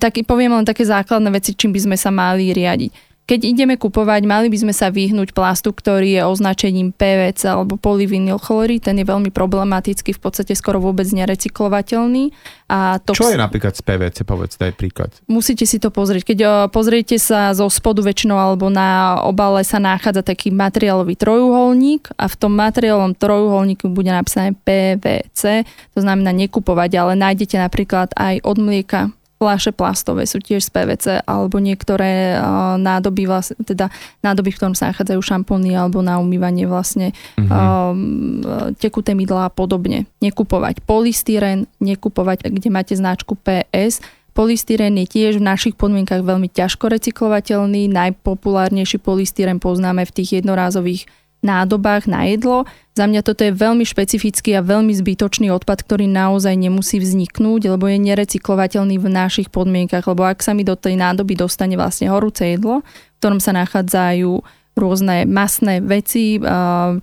tak, poviem len také základné veci, čím by sme sa mali riadiť keď ideme kupovať, mali by sme sa vyhnúť plastu, ktorý je označením PVC alebo polyvinylchlorid. Ten je veľmi problematický, v podstate skoro vôbec nerecyklovateľný. A to Čo je napríklad z PVC, povedz, daj príklad. Musíte si to pozrieť. Keď pozriete sa zo spodu väčšinou alebo na obale sa nachádza taký materiálový trojuholník a v tom materiálovom trojuholníku bude napísané PVC, to znamená nekupovať, ale nájdete napríklad aj od mlieka Fláše plastové sú tiež z PVC alebo niektoré uh, nádoby, vlastne, teda nádoby, v ktorom sa nachádzajú šampóny alebo na umývanie vlastne mm-hmm. um, tekuté mydla a podobne. Nekupovať polystyren, nekupovať, kde máte značku PS, Polystyren je tiež v našich podmienkach veľmi ťažko recyklovateľný. Najpopulárnejší polystyren poznáme v tých jednorázových nádobách na jedlo. Za mňa toto je veľmi špecifický a veľmi zbytočný odpad, ktorý naozaj nemusí vzniknúť, lebo je nerecyklovateľný v našich podmienkach, lebo ak sa mi do tej nádoby dostane vlastne horúce jedlo, v ktorom sa nachádzajú rôzne masné veci,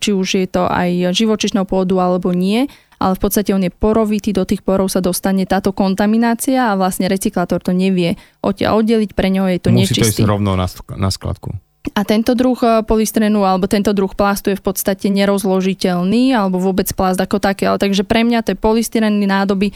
či už je to aj živočišnou pôdu alebo nie, ale v podstate on je porovitý, do tých porov sa dostane táto kontaminácia a vlastne recyklátor to nevie oddeliť, pre ňoho je to Musí nečistý. Musí to ísť rovno na, na skladku. A tento druh eh, polystyrenu alebo tento druh plastu je v podstate nerozložiteľný alebo vôbec plast ako taký. Ale takže pre mňa tie polystyrenné nádoby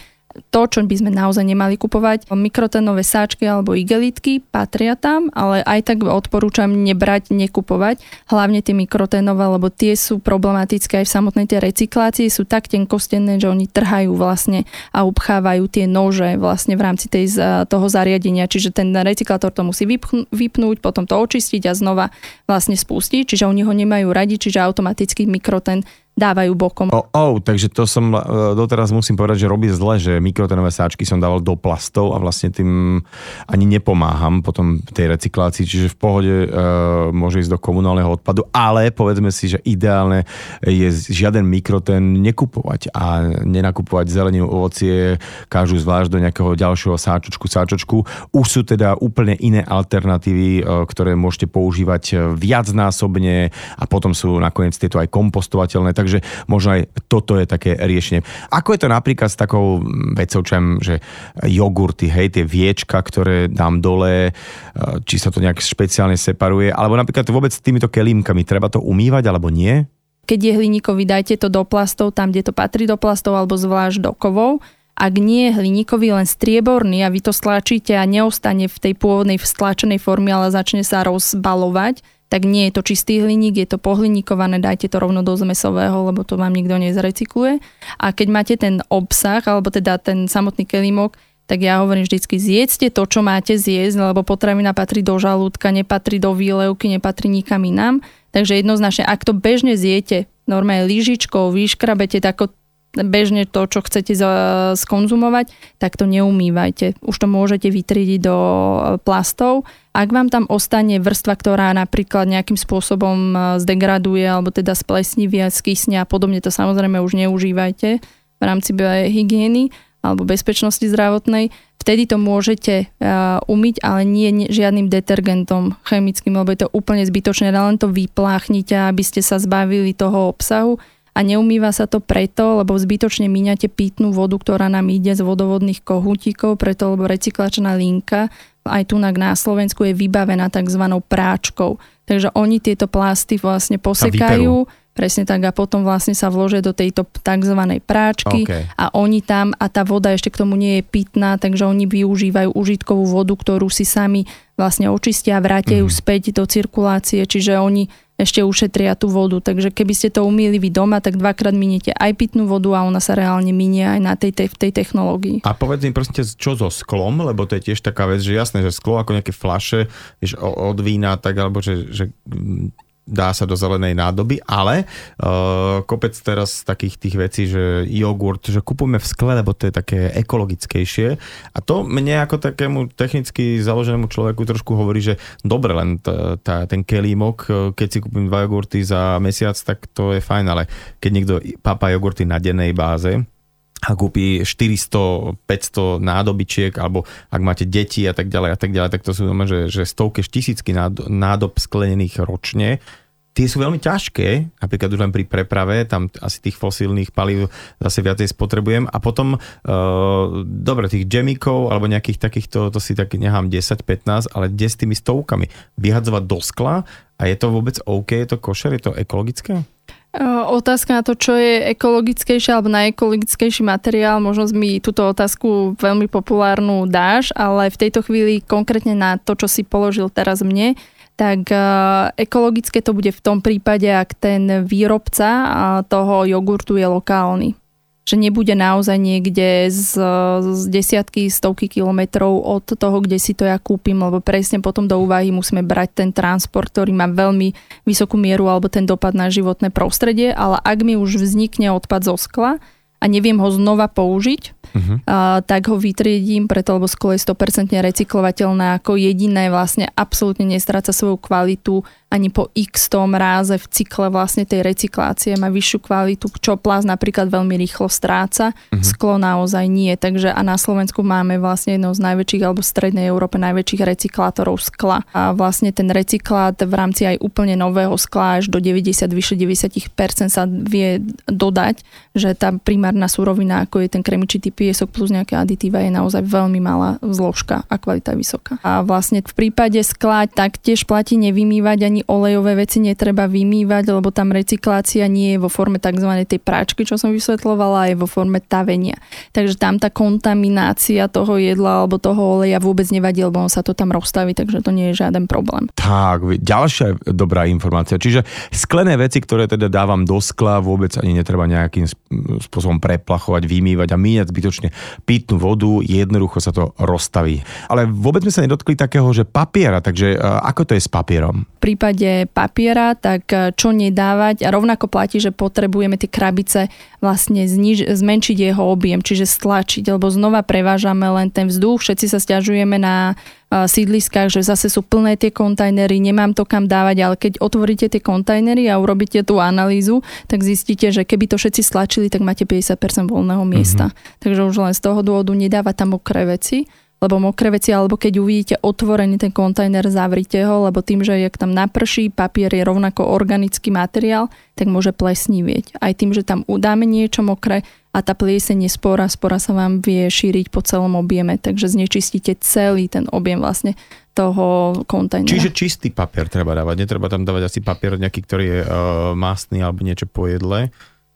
to, čo by sme naozaj nemali kupovať. Mikrotenové sáčky alebo igelitky patria tam, ale aj tak odporúčam nebrať, nekupovať. Hlavne tie mikrotenové, lebo tie sú problematické aj v samotnej tej recyklácii, sú tak tenkostenné, že oni trhajú vlastne a upchávajú tie nože vlastne v rámci tej, toho zariadenia, čiže ten recyklátor to musí vypnúť, potom to očistiť a znova vlastne spustiť, čiže oni ho nemajú radi, čiže automaticky mikroten dávajú bokom. Oh, oh, takže to som e, doteraz musím povedať, že robí zle, že mikrotenové sáčky som dával do plastov a vlastne tým ani nepomáham potom tej recyklácii, čiže v pohode e, môže ísť do komunálneho odpadu, ale povedzme si, že ideálne je žiaden mikroten nekupovať a nenakupovať zeleninu, ovocie, kážu zvlášť do nejakého ďalšieho sáčočku, sáčočku. Už sú teda úplne iné alternatívy, e, ktoré môžete používať e, viacnásobne a potom sú nakoniec tieto aj kompostovateľné takže možno aj toto je také riešenie. Ako je to napríklad s takou vecou, čem, že jogurty, hej, tie viečka, ktoré dám dole, e, či sa to nejak špeciálne separuje, alebo napríklad vôbec týmito kelímkami, treba to umývať alebo nie? Keď je hliníkový, dajte to do plastov, tam, kde to patrí do plastov, alebo zvlášť do kovov. Ak nie je hliníkový, len strieborný a vy to stlačíte a neostane v tej pôvodnej stlačenej forme, ale začne sa rozbalovať, tak nie je to čistý hliník, je to pohliníkované, dajte to rovno do zmesového, lebo to vám nikto nezrecykluje. A keď máte ten obsah, alebo teda ten samotný kelímok, tak ja hovorím vždycky, zjedzte to, čo máte zjesť, lebo potravina patrí do žalúdka, nepatrí do výlevky, nepatrí nikam inám. Takže jednoznačne, ak to bežne zjete, normálne lyžičkou, vyškrabete, tak bežne to, čo chcete skonzumovať, tak to neumývajte. Už to môžete vytriediť do e, plastov. Ak vám tam ostane vrstva, ktorá napríklad nejakým spôsobom e, zdegraduje alebo teda splesnivie, skysne a podobne, to samozrejme už neužívajte v rámci hygieny alebo bezpečnosti zdravotnej, vtedy to môžete uh, umyť, ale nie žiadnym detergentom chemickým, lebo je to úplne zbytočné, len to vypláchnite, aby ste sa zbavili toho obsahu a neumýva sa to preto, lebo zbytočne míňate pitnú vodu, ktorá nám ide z vodovodných kohútikov, preto lebo recyklačná linka aj tu na Slovensku je vybavená tzv. práčkou. Takže oni tieto plasty vlastne posekajú, Presne tak a potom vlastne sa vložia do tejto tzv. práčky Okay. a oni tam, a tá voda ešte k tomu nie je pitná, takže oni využívajú užitkovú vodu, ktorú si sami vlastne očistia a vrátia ju Mhm. späť do cirkulácie, čiže oni ešte ušetria tú vodu. Takže keby ste to umýli vy doma, tak dvakrát miniete aj pitnú vodu a ona sa reálne minie aj na tej, tej, tej technológii. A povedz mi prosím, čo so sklom, lebo to je tiež taká vec, že jasné, že sklo ako nejaké flaše, vieš, od vína, tak alebo že, že mm, dá sa do zelenej nádoby, ale uh, kopec teraz takých tých vecí, že jogurt, že kupujeme v skle, lebo to je také ekologickejšie. A to mne ako takému technicky založenému človeku trošku hovorí, že dobre, len tá, tá, ten kelímok, eh, keď si kúpim dva jogurty za mesiac, tak to je fajn, ale keď niekto papá jogurty na dennej báze, a kúpi 400-500 nádobičiek, alebo ak máte deti a tak ďalej a tak ďalej, tak to sú normálne, že, že stovky, tisícky nád- nádob sklenených ročne. Tie sú veľmi ťažké, napríklad už len pri preprave, tam asi tých fosílnych palív zase viacej spotrebujem. A potom, uh, dobre, tých džemikov alebo nejakých takýchto, to si tak nechám 10-15, ale kde s tými stovkami? Vyhadzovať do skla a je to vôbec OK, je to košer, je to ekologické? E, Otázka na to, čo je ekologickejší alebo najekologickejší materiál, možno mi túto otázku veľmi populárnu dáš, ale v tejto chvíli konkrétne na to, čo si položil teraz mne, tak e, ekologické to bude v tom prípade, ak ten výrobca toho jogurtu je lokálny. Že nebude naozaj niekde z, z desiatky, stovky kilometrov od toho, kde si to ja kúpim, lebo presne potom do úvahy musíme brať ten transport, ktorý má veľmi vysokú mieru alebo ten dopad na životné prostredie, ale ak mi už vznikne odpad zo skla a neviem ho znova použiť, Uh-huh. a, tak ho vytriedím, preto lebo sklo je 100% recyklovateľné ako jediné vlastne absolútne nestráca svoju kvalitu ani po x tom ráze v cykle vlastne tej recyklácie má vyššiu kvalitu, čo plast napríklad veľmi rýchlo stráca, Mhm. sklo naozaj nie. Takže a na Slovensku máme vlastne jednou z najväčších alebo v strednej Európe najväčších recyklátorov skla. A vlastne ten recyklát v rámci aj úplne nového skla až do 90, vyše 90% sa vie dodať, že tá primárna surovina, ako je ten kremičitý piesok plus nejaké aditíva, je naozaj veľmi malá zložka a kvalita vysoká. A vlastne v prípade skla taktiež platí nevymývať ani olejové veci netreba vymývať, lebo tam recyklácia nie je vo forme tzv. tej práčky, čo som vysvetlovala, je vo forme tavenia. Takže tam tá kontaminácia toho jedla alebo toho oleja vôbec nevadí, lebo on sa to tam rozstaví, takže to nie je žiaden problém. Tak, ďalšia dobrá informácia. Čiže sklené veci, ktoré teda dávam do skla, vôbec ani netreba nejakým sp- spôsobom preplachovať, vymývať a míňať zbytočne pitnú vodu, jednoducho sa to rozstaví. Ale vôbec sme sa nedotkli takého, že papiera, takže e, ako to je s papierom? V prípade papiera, tak e, čo nedávať a rovnako platí, že potrebujeme tie krabice vlastne zniž, zmenšiť jeho objem, čiže stlačiť, lebo znova prevážame len ten vzduch, všetci sa stiažujeme na e, sídliskách, že zase sú plné tie kontajnery, nemám to kam dávať, ale keď otvoríte tie kontajnery a urobíte tú analýzu, tak zistíte, že keby to všetci stlačili, tak máte 50% voľného miesta. Mm-hmm. Takže už len z toho dôvodu nedávať tam mokré veci, lebo mokré veci, alebo keď uvidíte otvorený ten kontajner, zavrite ho, lebo tým, že jak tam naprší, papier je rovnako organický materiál, tak môže plesnívieť. Aj tým, že tam udáme niečo mokré a tá plieseň je spora, spora sa vám vie šíriť po celom objeme, takže znečistíte celý ten objem vlastne toho kontajnera. Čiže čistý papier treba dávať, netreba tam dávať asi papier nejaký, ktorý je uh, mastný alebo niečo po jedle.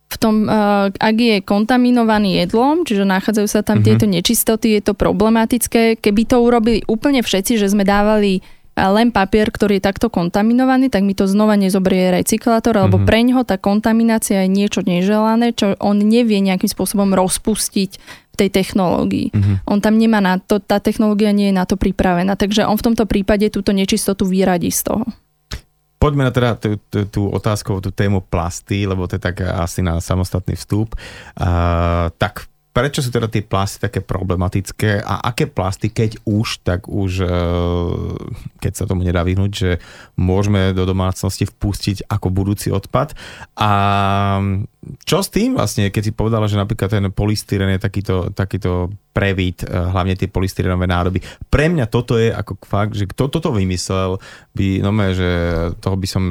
V tom, uh, ak je kontaminovaný jedlom, čiže nachádzajú sa tam Mhm. mm-hmm. tieto nečistoty, je to problematické. Keby to urobili úplne všetci, že sme dávali uh, len papier, ktorý je takto kontaminovaný, tak mi to znova nezobrie recyklátor, alebo Mhm. mm-hmm. preňho tá kontaminácia je niečo neželané, čo on nevie nejakým spôsobom rozpustiť v tej technológii. Mhm. On tam nemá na to, tá technológia nie je na to pripravená, takže on v tomto prípade túto nečistotu vyradí z toho. Poďme na teda tú, tú, tú otázkovú tú tému plasty, lebo to je tak asi na samostatný vstup. Uh, tak prečo sú teda tie plasty také problematické a aké plasty, keď už, tak už, uh, keď sa tomu nedá vyhnúť, že môžeme do domácnosti vpustiť ako budúci odpad. A čo s tým vlastne, keď si povedala, že napríklad ten polystyren je takýto, takýto prevít, eh, hlavne tie polystyrenové nádoby. Pre mňa toto je ako fakt, že kto toto vymyslel, by, no mé, že toho by som,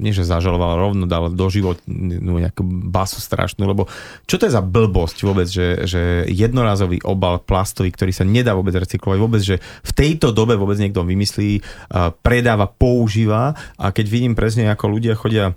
nie že zažaloval, rovno dal do životnú nejakú basu strašnú, lebo čo to je za blbosť vôbec, že, že jednorázový obal plastový, ktorý sa nedá vôbec recyklovať, vôbec, že v tejto dobe vôbec niekto vymyslí, eh, predáva, používa a keď vidím presne, ako ľudia chodia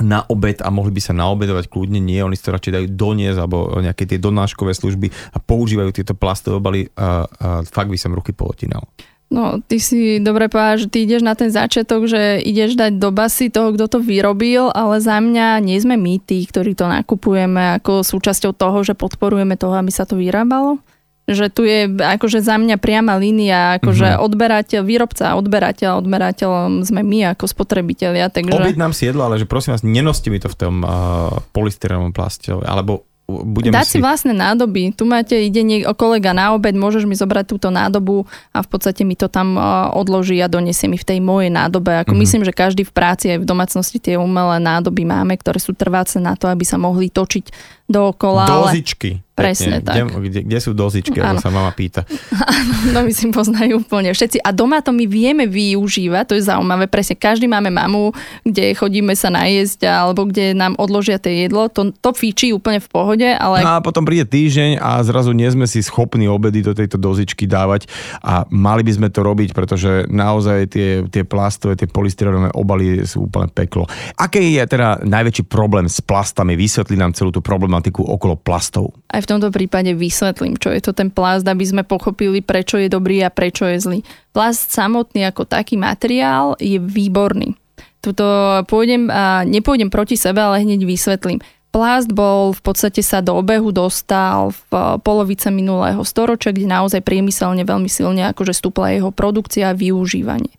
na obed a mohli by sa naobedovať kľudne, nie, oni si to radšej dajú doniesť alebo nejaké tie donáškové služby a používajú tieto plastové obaly a, a fakt by som ruky pootinal. No, ty si dobre povedal, že ty ideš na ten začiatok, že ideš dať do basy toho, kto to vyrobil, ale za mňa nie sme my tí, ktorí to nakupujeme ako súčasťou toho, že podporujeme toho, aby sa to vyrábalo že tu je akože za mňa priama línia, akože mm-hmm. odberateľ, výrobca a odberateľ, odberateľom sme my ako spotrebitelia. Takže... Objednám si jedlo, ale že prosím vás, nenoste mi to v tom uh, polystyrenom plaste, alebo budeme Dať si... si vlastné nádoby. Tu máte, ide niek- kolega na obed, môžeš mi zobrať túto nádobu a v podstate mi to tam odloží a donesie mi v tej mojej nádobe. Ako mm-hmm. Myslím, že každý v práci aj v domácnosti tie umelé nádoby máme, ktoré sú trváce na to, aby sa mohli točiť dookola. Dozičky. Ale... Presne Pekne. tak. Kde, kde, kde sú dozičky, ako sa mama pýta. Áno, no my si poznajú úplne všetci. A doma to my vieme využívať, to je zaujímavé. Presne každý máme mamu, kde chodíme sa najesť alebo kde nám odložia tie jedlo. To, to fíči úplne v pohode, ale... No a potom príde týždeň a zrazu nie sme si schopní obedy do tejto dozičky dávať a mali by sme to robiť, pretože naozaj tie, tie plastové, tie polystyrenové obaly sú úplne peklo. Aký je teda najväčší problém s plastami? Vysvetli nám celú tú problematiku okolo plastov. Aj v tomto prípade vysvetlím, čo je to ten plast, aby sme pochopili, prečo je dobrý a prečo je zlý. Plast samotný ako taký materiál je výborný. Tuto pôjdem, a nepôjdem proti sebe, ale hneď vysvetlím. Plast bol v podstate sa do obehu dostal v polovice minulého storočia, kde naozaj priemyselne veľmi silne akože stúpla jeho produkcia a využívanie.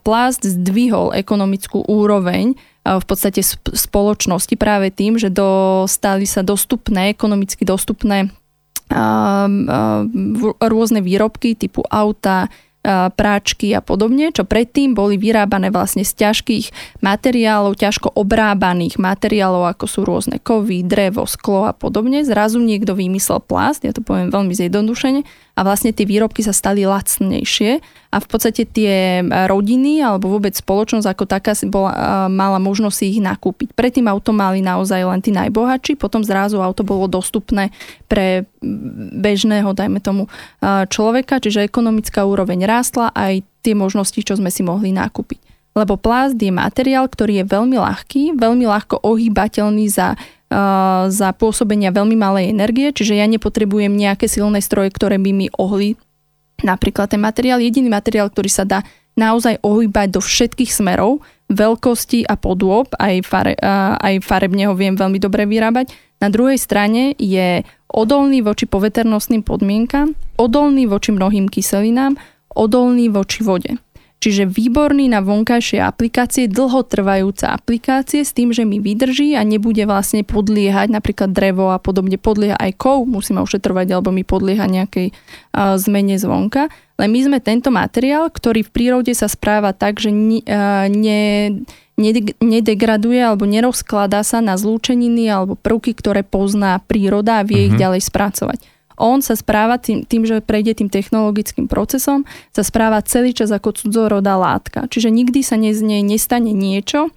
Plast zdvihol ekonomickú úroveň v podstate spoločnosti práve tým, že dostali sa dostupné, ekonomicky dostupné rôzne výrobky typu auta, práčky a podobne, čo predtým boli vyrábané vlastne z ťažkých materiálov, ťažko obrábaných materiálov, ako sú rôzne kovy, drevo, sklo a podobne. Zrazu niekto vymyslel plast, ja to poviem veľmi zjednodušene, a vlastne tie výrobky sa stali lacnejšie. A v podstate tie rodiny alebo vôbec spoločnosť ako taká si bola, mala možnosť ich nakúpiť. Predtým auto mali naozaj len tí najbohatší, potom zrazu auto bolo dostupné pre bežného, dajme tomu, človeka, čiže ekonomická úroveň rástla aj tie možnosti, čo sme si mohli nakúpiť. Lebo plast je materiál, ktorý je veľmi ľahký, veľmi ľahko ohýbateľný za za pôsobenia veľmi malej energie, čiže ja nepotrebujem nejaké silné stroje, ktoré by mi ohli napríklad ten materiál. Jediný materiál, ktorý sa dá naozaj ohýbať do všetkých smerov, veľkosti a podôb, aj, fare, aj farebne ho viem veľmi dobre vyrábať. Na druhej strane je odolný voči poveternostným podmienkam, odolný voči mnohým kyselinám, odolný voči vode. Čiže výborný na vonkajšie aplikácie, dlhotrvajúca aplikácie s tým, že mi vydrží a nebude vlastne podliehať napríklad drevo a podobne podlieha aj kov, musíme ošetrovať alebo mi podlieha nejakej uh, zmene zvonka. Len my sme tento materiál, ktorý v prírode sa správa tak, že ne, uh, ne, nedegraduje alebo nerozkladá sa na zlúčeniny alebo prvky, ktoré pozná príroda a vie mm-hmm. ich mhm. ďalej spracovať on sa správa tým, tým, že prejde tým technologickým procesom, sa správa celý čas ako cudzorodá látka. Čiže nikdy sa z nej nestane niečo,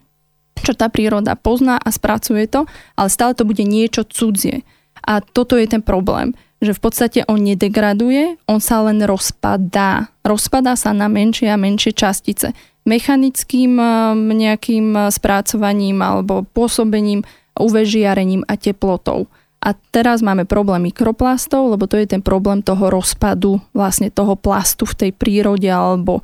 čo tá príroda pozná a spracuje to, ale stále to bude niečo cudzie. A toto je ten problém, že v podstate on nedegraduje, on sa len rozpadá. Rozpadá sa na menšie a menšie častice. Mechanickým nejakým spracovaním alebo pôsobením, UV žiarením a teplotou. A teraz máme problém mikroplastov, lebo to je ten problém toho rozpadu vlastne toho plastu v tej prírode alebo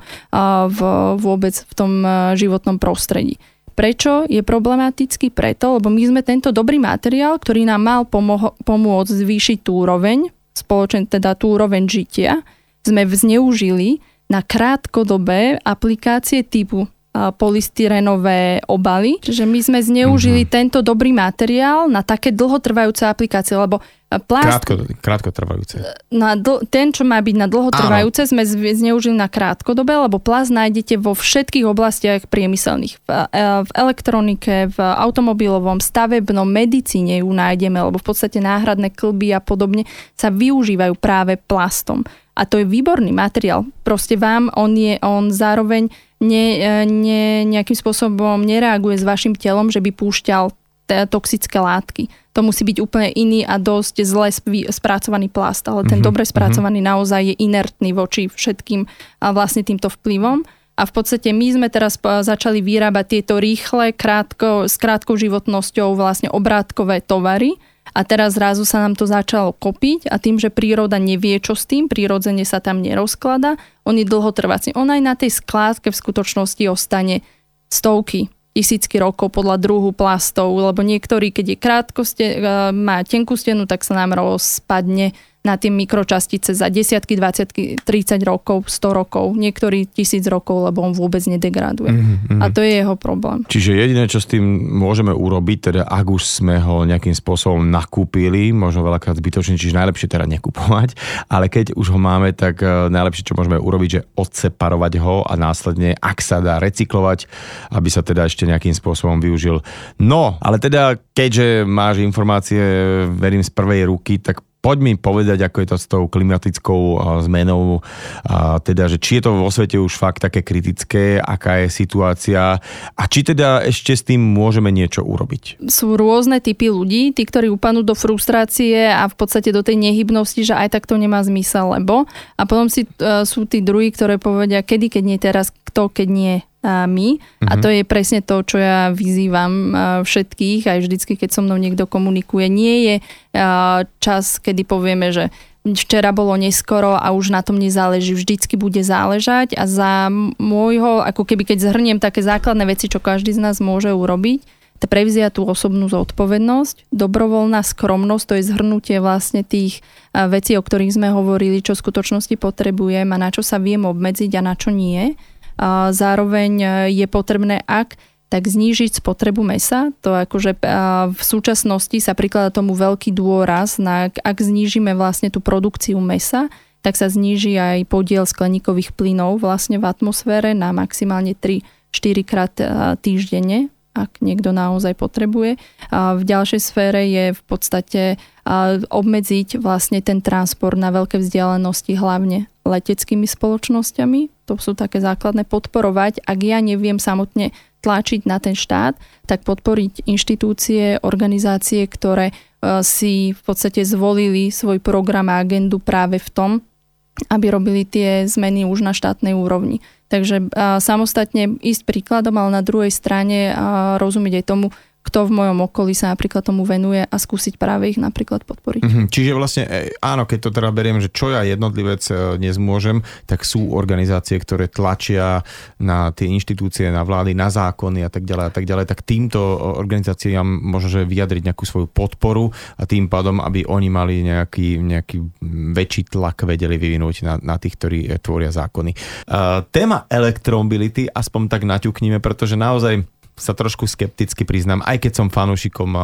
v, vôbec v tom životnom prostredí. Prečo je problematický? Preto, lebo my sme tento dobrý materiál, ktorý nám mal pomoho- pomôcť zvýšiť tú úroveň, spoločen, teda tú úroveň žitia, sme zneužili na krátkodobé aplikácie typu polystyrenové obaly. Čiže my sme zneužili mm-hmm. tento dobrý materiál na také dlhotrvajúce aplikácie, lebo plast... Krátko, krátko trvajúce. Na dl- ten, čo má byť na dlhotrvajúce, Áno. sme zneužili na krátkodobé, lebo plast nájdete vo všetkých oblastiach priemyselných. V, e, v elektronike, v automobilovom, stavebnom, medicíne ju nájdeme, lebo v podstate náhradné klby a podobne sa využívajú práve plastom. A to je výborný materiál. Proste vám on je, on zároveň ne, e, ne, nejakým spôsobom nereaguje s vašim telom, že by púšťal toxické látky. To musí byť úplne iný a dosť zle spracovaný plast, ale ten mm-hmm. dobre spracovaný mm-hmm. naozaj je inertný voči všetkým a vlastne týmto vplyvom. A v podstate my sme teraz začali vyrábať tieto rýchle, krátko, s krátkou životnosťou vlastne obrátkové tovary, a teraz zrazu sa nám to začalo kopiť a tým, že príroda nevie, čo s tým, prírodzene sa tam nerozklada, on je dlhotrvací. On aj na tej skládke v skutočnosti ostane stovky, tisícky rokov podľa druhu plastov, lebo niektorý, keď je krátko, má tenkú stenu, tak sa nám rozpadne na tie mikročastice za desiatky, 20, 30 rokov, 100 rokov, niektorý tisíc rokov, lebo on vôbec nedegraduje. Mm-hmm. A to je jeho problém. Čiže jediné, čo s tým môžeme urobiť, teda ak už sme ho nejakým spôsobom nakúpili, možno veľakrát zbytočne, čiže najlepšie teda nekupovať, ale keď už ho máme, tak e, najlepšie, čo môžeme urobiť, že odseparovať ho a následne, ak sa dá recyklovať, aby sa teda ešte nejakým spôsobom využil. No, ale teda, keďže máš informácie, verím z prvej ruky, tak poď mi povedať, ako je to s tou klimatickou zmenou, a teda, že či je to vo svete už fakt také kritické, aká je situácia a či teda ešte s tým môžeme niečo urobiť. Sú rôzne typy ľudí, tí, ktorí upadnú do frustrácie a v podstate do tej nehybnosti, že aj tak to nemá zmysel, lebo a potom si, uh, sú tí druhí, ktoré povedia, kedy, keď nie teraz, kto, keď nie my. Mm-hmm. A mhm. to je presne to, čo ja vyzývam všetkých, aj vždycky, keď so mnou niekto komunikuje. Nie je čas, kedy povieme, že včera bolo neskoro a už na tom nezáleží, vždycky bude záležať a za môjho, ako keby keď zhrniem také základné veci, čo každý z nás môže urobiť, to prevziať tú osobnú zodpovednosť, dobrovoľná skromnosť, to je zhrnutie vlastne tých vecí, o ktorých sme hovorili, čo v skutočnosti potrebujem a na čo sa viem obmedziť a na čo nie Zároveň e, je potrebné, ak tak znížiť spotrebu mesa. To akože v súčasnosti sa prikladá tomu veľký dôraz na, ak znížime vlastne tú produkciu mesa, tak sa zníži aj podiel skleníkových plynov vlastne v atmosfére na maximálne 3-4 krát e, týždenne ak niekto naozaj potrebuje. A v ďalšej sfére je v podstate obmedziť vlastne ten transport na veľké vzdialenosti, hlavne leteckými spoločnosťami. To sú také základné podporovať. Ak ja neviem samotne tlačiť na ten štát, tak podporiť inštitúcie, organizácie, ktoré e, si v podstate zvolili svoj program a agendu práve v tom, aby robili tie zmeny už na štátnej úrovni. Takže samostatne ísť príkladom, ale na druhej strane rozumieť aj tomu, kto v mojom okolí sa napríklad tomu venuje a skúsiť práve ich napríklad podporiť. Mm-hmm. Čiže vlastne e, áno, keď to teda beriem, že čo ja jednotlivec e, nezmôžem, tak sú organizácie, ktoré tlačia na tie inštitúcie, na vlády, na zákony a tak ďalej a tak ďalej, tak týmto organizáciám možno, vyjadriť nejakú svoju podporu a tým pádom, aby oni mali nejaký, nejaký väčší tlak vedeli vyvinúť na, na tých, ktorí e, tvoria zákony. Uh, téma elektromobility, aspoň tak naťukníme, pretože naozaj sa trošku skepticky priznám, aj keď som fanúšikom uh,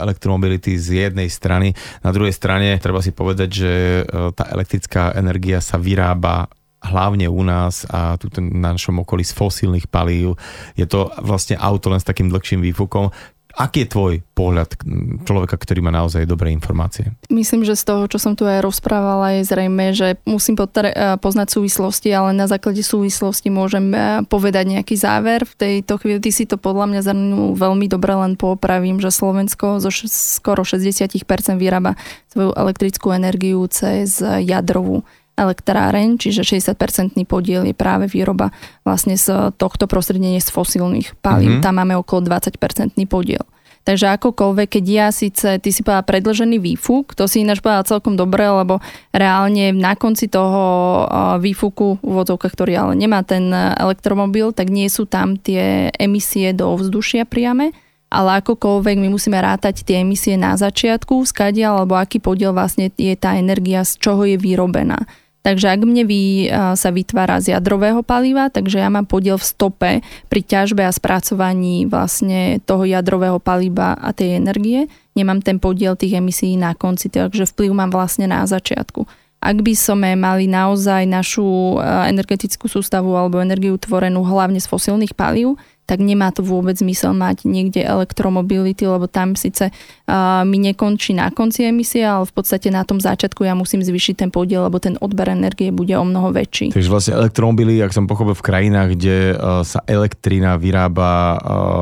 elektromobility z jednej strany. Na druhej strane treba si povedať, že uh, tá elektrická energia sa vyrába hlavne u nás a tu na našom okolí z fosílnych palív. Je to vlastne auto len s takým dlhším výfukom. Aký je tvoj pohľad človeka, ktorý má naozaj dobré informácie? Myslím, že z toho, čo som tu aj rozprávala, je zrejme, že musím e, poznať súvislosti, ale na základe súvislosti môžem e, povedať nejaký záver. V tejto chvíli ty si to podľa mňa zhrnul veľmi dobre, len popravím, že Slovensko zo skoro 60% vyrába svoju elektrickú energiu cez jadrovú elektráreň, čiže 60-percentný podiel je práve výroba vlastne z tohto prostredenia z fosílnych palív. Mm-hmm. Tam máme okolo 20-percentný podiel. Takže akokoľvek, keď ja síce, ty si povedala predlžený výfuk, to si ináč povedala celkom dobre, lebo reálne na konci toho výfuku, v vodzovkách, ktorý ale nemá ten elektromobil, tak nie sú tam tie emisie do ovzdušia priame, ale akokoľvek my musíme rátať tie emisie na začiatku, skadiaľ, alebo aký podiel vlastne je tá energia, z čoho je vyrobená. Takže ak mne vy, sa vytvára z jadrového paliva, takže ja mám podiel v stope pri ťažbe a spracovaní vlastne toho jadrového paliva a tej energie. Nemám ten podiel tých emisí na konci, takže vplyv mám vlastne na začiatku. Ak by sme mali naozaj našu energetickú sústavu alebo energiu tvorenú hlavne z fosílnych palív, tak nemá to vôbec zmysel mať niekde elektromobility, lebo tam síce uh, mi nekončí na konci emisie, ale v podstate na tom začiatku ja musím zvýšiť ten podiel, lebo ten odber energie bude o mnoho väčší. Takže vlastne elektromobily, ak som pochopil, v krajinách, kde uh, sa elektrina vyrába uh,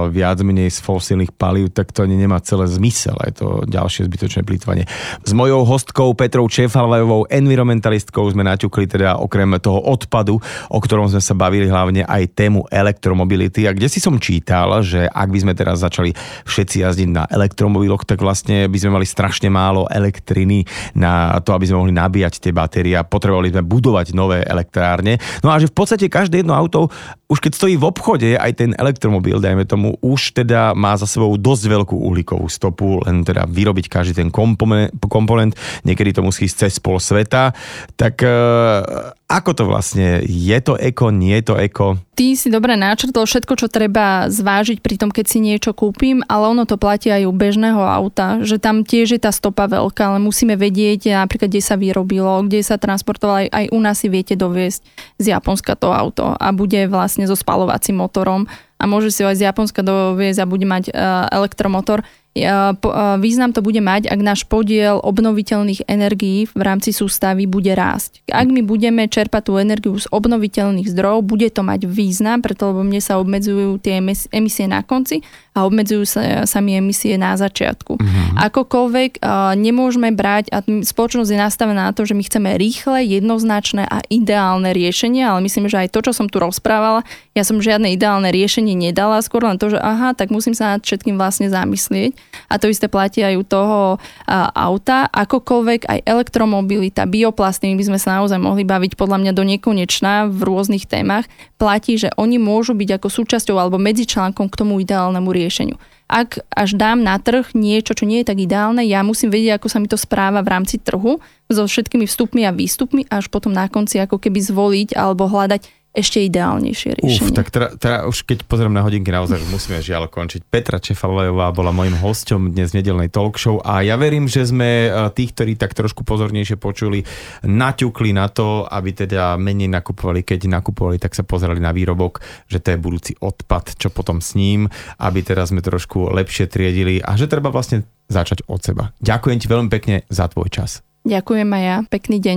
viac menej z fosílnych palív, tak to ani nemá celé zmysel. Je to ďalšie zbytočné plýtvanie. S mojou hostkou Petrou Čefalvajovou, environmentalistkou, sme naťukli teda okrem toho odpadu, o ktorom sme sa bavili hlavne aj tému elektromobility a kde si som čítal, že ak by sme teraz začali všetci jazdiť na elektromobiloch, tak vlastne by sme mali strašne málo elektriny na to, aby sme mohli nabíjať tie batérie a potrebovali sme budovať nové elektrárne. No a že v podstate každé jedno auto, už keď stojí v obchode, aj ten elektromobil, dajme tomu, už teda má za sebou dosť veľkú uhlíkovú stopu, len teda vyrobiť každý ten komponent, komponent niekedy to musí ísť cez pol sveta. Tak e, ako to vlastne? Je to eko, nie je to eko? Ty si dobre načrtol všetko, čo treba zvážiť pri tom, keď si niečo kúpim, ale ono to platí aj u bežného auta, že tam tiež je tá stopa veľká, ale musíme vedieť napríklad, kde sa vyrobilo, kde sa transportovalo, aj, aj u nás si viete doviesť z Japonska to auto a bude vlastne so spalovacím motorom a môže si ho aj z Japonska doviesť a bude mať uh, elektromotor význam to bude mať, ak náš podiel obnoviteľných energií v rámci sústavy bude rásť. Ak my budeme čerpať tú energiu z obnoviteľných zdrojov, bude to mať význam, preto lebo mne sa obmedzujú tie emisie na konci a obmedzujú sa sami emisie na začiatku. Mm-hmm. Akokoľvek nemôžeme brať, a spoločnosť je nastavená na to, že my chceme rýchle, jednoznačné a ideálne riešenie, ale myslím, že aj to, čo som tu rozprávala, ja som žiadne ideálne riešenie nedala, skôr len to, že aha, tak musím sa nad všetkým vlastne zamyslieť. A to isté platí aj u toho auta. Akokoľvek aj elektromobilita, bioplasty, my by sme sa naozaj mohli baviť podľa mňa do nekonečná v rôznych témach, platí, že oni môžu byť ako súčasťou alebo medzičlánkom k tomu ideálnemu riešeniu ak až dám na trh niečo, čo nie je tak ideálne, ja musím vedieť, ako sa mi to správa v rámci trhu so všetkými vstupmi a výstupmi a až potom na konci ako keby zvoliť alebo hľadať ešte ideálnejšie riešenie. Uf, tak teda, teda už keď pozriem na hodinky, naozaj musíme žiaľ končiť. Petra Čefalajová bola mojim hosťom dnes v nedelnej talk show a ja verím, že sme e, tých, ktorí tak trošku pozornejšie počuli, naťukli na to, aby teda menej nakupovali, keď nakupovali, tak sa pozerali na výrobok, že to je budúci odpad, čo potom s ním, aby teraz sme trošku lepšie triedili a že treba vlastne začať od seba. Ďakujem ti veľmi pekne za tvoj čas. Ďakujem aj ja. Pekný deň.